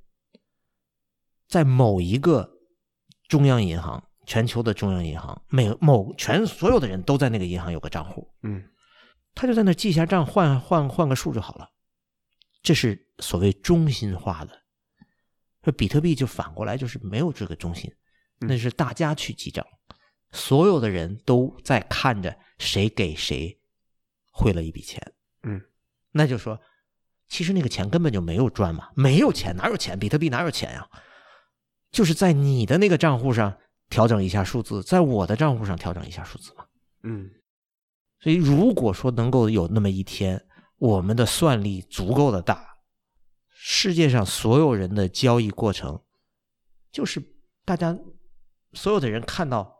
在某一个。中央银行，全球的中央银行，每某全所有的人都在那个银行有个账户，嗯，他就在那记下账，换换换个数就好了。这是所谓中心化的。说比特币就反过来就是没有这个中心，那是大家去记账，所有的人都在看着谁给谁汇了一笔钱，嗯，那就说其实那个钱根本就没有赚嘛，没有钱，哪有钱？比特币哪有钱呀？就是在你的那个账户上调整一下数字，在我的账户上调整一下数字嘛。嗯，所以如果说能够有那么一天，我们的算力足够的大，世界上所有人的交易过程，就是大家所有的人看到，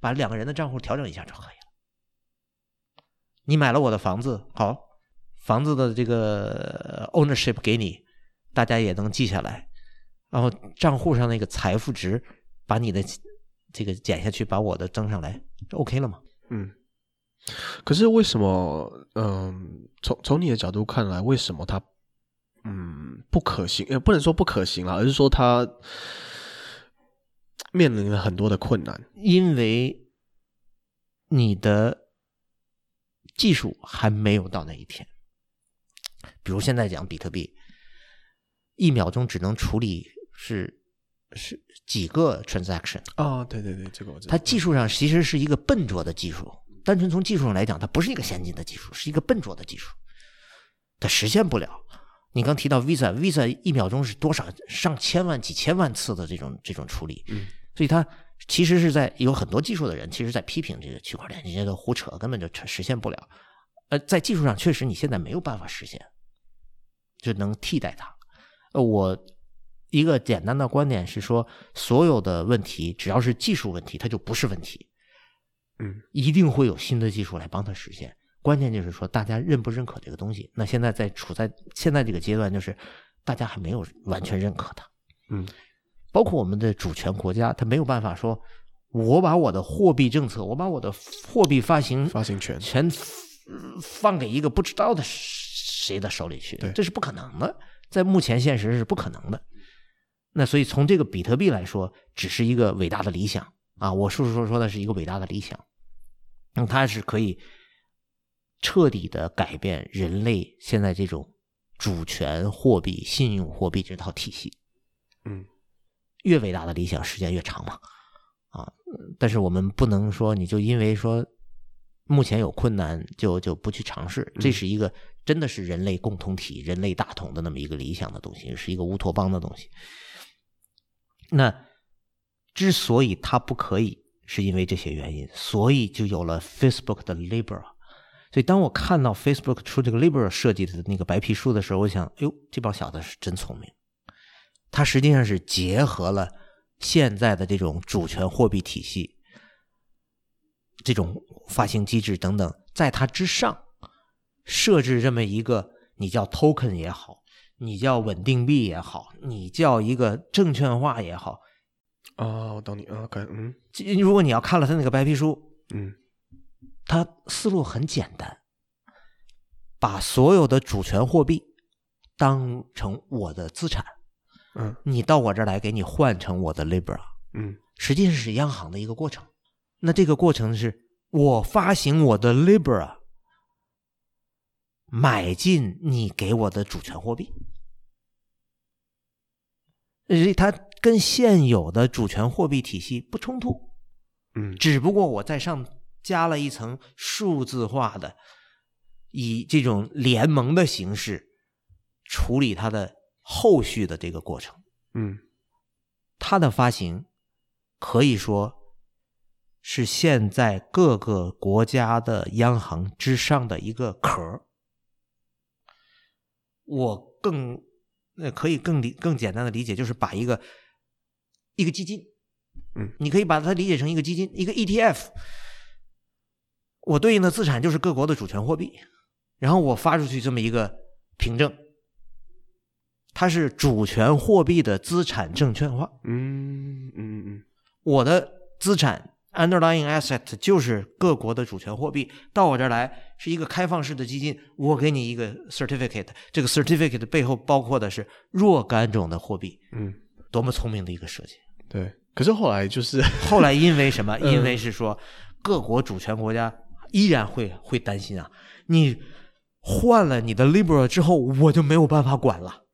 把两个人的账户调整一下就可以了。你买了我的房子，好，房子的这个 ownership 给你，大家也能记下来。然后账户上那个财富值，把你的这个减下去，把我的增上来，就 OK 了吗？嗯。可是为什么？嗯，从从你的角度看来，为什么它嗯不可行？也不能说不可行啊，而是说它面临了很多的困难。因为你的技术还没有到那一天。比如现在讲比特币，一秒钟只能处理。是是几个 transaction 啊、哦？对对对，这个我知道。它技术上其实是一个笨拙的技术，单纯从技术上来讲，它不是一个先进的技术，是一个笨拙的技术，它实现不了。你刚提到 Visa，Visa 一秒钟是多少上千万、几千万次的这种这种处理，嗯，所以它其实是在有很多技术的人，其实在批评这个区块链，你这个胡扯，根本就实现不了。呃，在技术上确实你现在没有办法实现，就能替代它。呃，我。一个简单的观点是说，所有的问题只要是技术问题，它就不是问题。嗯，一定会有新的技术来帮它实现。关键就是说，大家认不认可这个东西？那现在在处在现在这个阶段，就是大家还没有完全认可它。嗯，包括我们的主权国家，他没有办法说，我把我的货币政策，我把我的货币发行发行权全放给一个不知道的谁的手里去，对，这是不可能的，在目前现实是不可能的。那所以从这个比特币来说，只是一个伟大的理想啊！我说说说的是一个伟大的理想，那它是可以彻底的改变人类现在这种主权货币、信用货币这套体系。嗯，越伟大的理想时间越长嘛，啊！但是我们不能说你就因为说目前有困难就就不去尝试，这是一个真的是人类共同体、人类大同的那么一个理想的东西，是一个乌托邦的东西。那之所以它不可以，是因为这些原因，所以就有了 Facebook 的 Libra。所以当我看到 Facebook 出这个 Libra 设计的那个白皮书的时候，我想，哎呦，这帮小子是真聪明。它实际上是结合了现在的这种主权货币体系、这种发行机制等等，在它之上设置这么一个，你叫 Token 也好。你叫稳定币也好，你叫一个证券化也好，哦，我懂你，OK，嗯，如果你要看了他那个白皮书，嗯，他思路很简单，把所有的主权货币当成我的资产，嗯，你到我这儿来给你换成我的 Libra，嗯，实际上是央行的一个过程，那这个过程是我发行我的 Libra。买进你给我的主权货币，它跟现有的主权货币体系不冲突，嗯，只不过我在上加了一层数字化的，以这种联盟的形式处理它的后续的这个过程，嗯，它的发行可以说是现在各个国家的央行之上的一个壳。我更那可以更理更简单的理解，就是把一个一个基金，嗯，你可以把它理解成一个基金，一个 ETF。我对应的资产就是各国的主权货币，然后我发出去这么一个凭证，它是主权货币的资产证券化。嗯嗯嗯，我的资产。Underlying asset 就是各国的主权货币，到我这儿来是一个开放式的基金，我给你一个 certificate，这个 certificate 背后包括的是若干种的货币，嗯，多么聪明的一个设计。对，可是后来就是 *laughs* 后来因为什么？因为是说各国主权国家依然会会担心啊，你换了你的 Libra 之后，我就没有办法管了，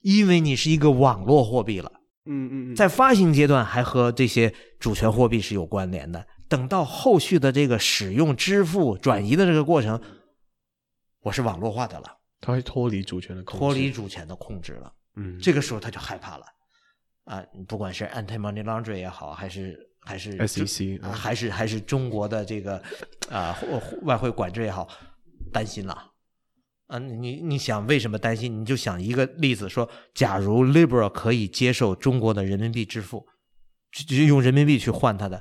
因为你是一个网络货币了。嗯嗯，在发行阶段还和这些主权货币是有关联的，等到后续的这个使用、支付、转移的这个过程，我是网络化的了。他会脱离主权的控制，脱离主权的控制了。嗯，这个时候他就害怕了啊！不管是 anti money laundering 也好，还是还是 SEC，啊，还是还是中国的这个啊外汇管制也好，担心了。啊，你你想为什么担心？你就想一个例子说，假如 Libra 可以接受中国的人民币支付，就用人民币去换它的，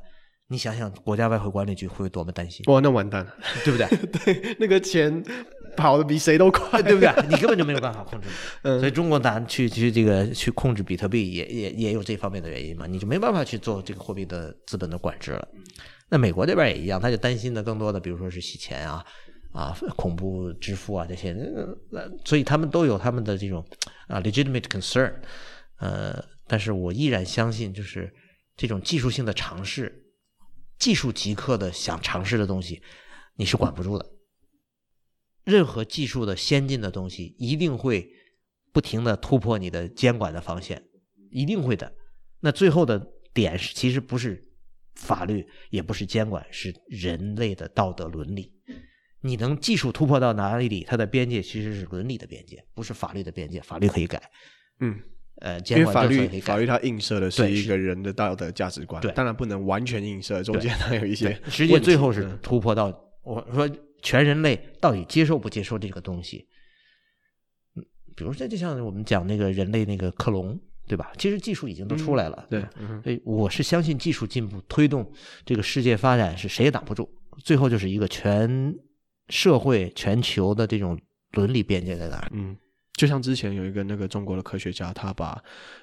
你想想国家外汇管理局会有多么担心？哇，那完蛋了，对不对？对，那个钱跑得比谁都快，对不对？你根本就没有办法控制。*laughs* 嗯，所以中国难去去这个去控制比特币也，也也也有这方面的原因嘛，你就没办法去做这个货币的资本的管制了。那美国这边也一样，他就担心的更多的，比如说是洗钱啊。啊，恐怖支付啊，这些，呃，所以他们都有他们的这种啊 legitimate concern，呃，但是我依然相信，就是这种技术性的尝试，技术极客的想尝试的东西，你是管不住的。任何技术的先进的东西，一定会不停的突破你的监管的防线，一定会的。那最后的点是，其实不是法律，也不是监管，是人类的道德伦理。你能技术突破到哪里里？它的边界其实是伦理的边界，不是法律的边界。法律可以改，嗯，呃，因为法律法律它映射的是一个人的道德价值观，对，当然不能完全映射，中间它有一些。实际最后是突破到，我说全人类到底接受不接受这个东西？嗯，比如说就像我们讲那个人类那个克隆，对吧？其实技术已经都出来了，对，所以我是相信技术进步推动这个世界发展是谁也挡不住，最后就是一个全。社会全球的这种伦理边界在哪儿？嗯，就像之前有一个那个中国的科学家，他把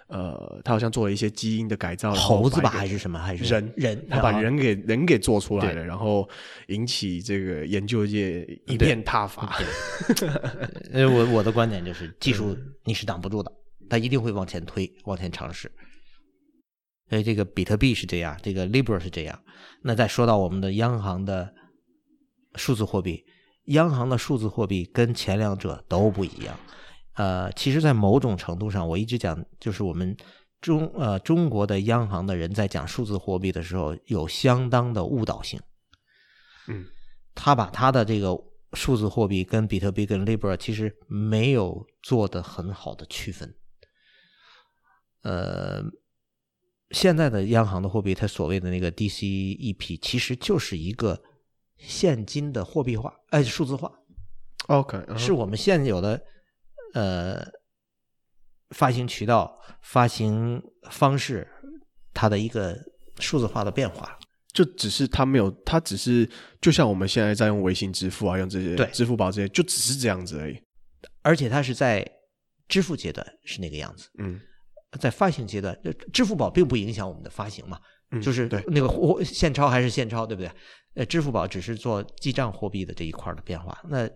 呃，他好像做了一些基因的改造，猴子吧还是什么？还是人人？他把人给人给做出来了，然后引起这个研究界一片挞伐。*laughs* 呃，我我的观点就是，技术你是挡不住的，它一定会往前推，往前尝试。所以这个比特币是这样，这个 Libra 是这样。那再说到我们的央行的数字货币。央行的数字货币跟前两者都不一样，呃，其实，在某种程度上，我一直讲，就是我们中呃中国的央行的人在讲数字货币的时候，有相当的误导性。嗯，他把他的这个数字货币跟比特币跟 Libra 其实没有做的很好的区分。呃，现在的央行的货币，它所谓的那个 DCEP，其实就是一个。现金的货币化，哎，数字化，OK，、uh -huh. 是我们现有的呃发行渠道、发行方式，它的一个数字化的变化。就只是它没有，它只是就像我们现在在用微信支付啊，用这些对支付宝这些，就只是这样子而已。而且它是在支付阶段是那个样子，嗯，在发行阶段，支付宝并不影响我们的发行嘛，嗯、就是那个货现钞还是现钞，对不对？呃，支付宝只是做记账货币的这一块的变化。那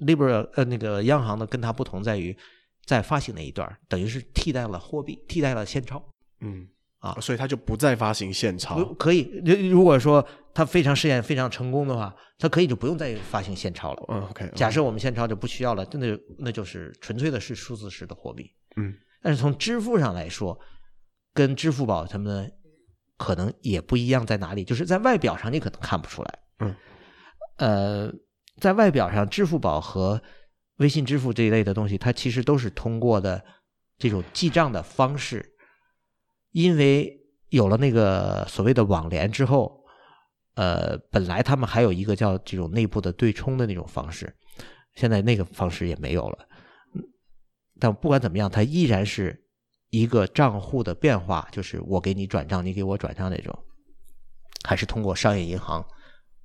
Libra 呃，那个央行呢，跟它不同在于，在发行那一段，等于是替代了货币，替代了现钞。嗯，啊，所以它就不再发行现钞。可以，如果说它非常试验非常成功的话，它可以就不用再发行现钞了。嗯，OK。假设我们现钞就不需要了，真的那就是纯粹的是数字式的货币。嗯，但是从支付上来说，跟支付宝他们。可能也不一样在哪里，就是在外表上你可能看不出来。嗯，呃，在外表上，支付宝和微信支付这一类的东西，它其实都是通过的这种记账的方式。因为有了那个所谓的网联之后，呃，本来他们还有一个叫这种内部的对冲的那种方式，现在那个方式也没有了。但不管怎么样，它依然是。一个账户的变化，就是我给你转账，你给我转账那种，还是通过商业银行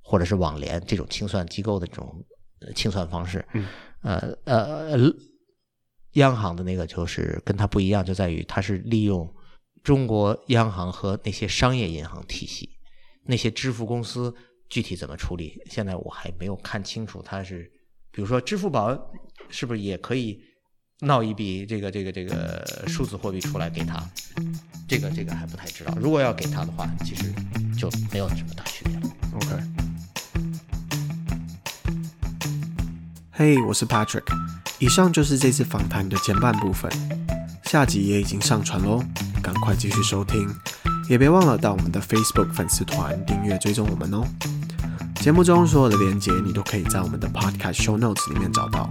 或者是网联这种清算机构的这种清算方式。嗯，呃呃，央行的那个就是跟它不一样，就在于它是利用中国央行和那些商业银行体系，那些支付公司具体怎么处理，现在我还没有看清楚。它是比如说支付宝是不是也可以？闹一笔这个这个这个数字货币出来给他，这个这个还不太知道。如果要给他的话，其实就没有什么大区别了。OK。嘿，我是 Patrick。以上就是这次访谈的前半部分，下集也已经上传喽，赶快继续收听，也别忘了到我们的 Facebook 粉丝团订阅追踪我们哦。节目中所有的连接你都可以在我们的 Podcast Show Notes 里面找到。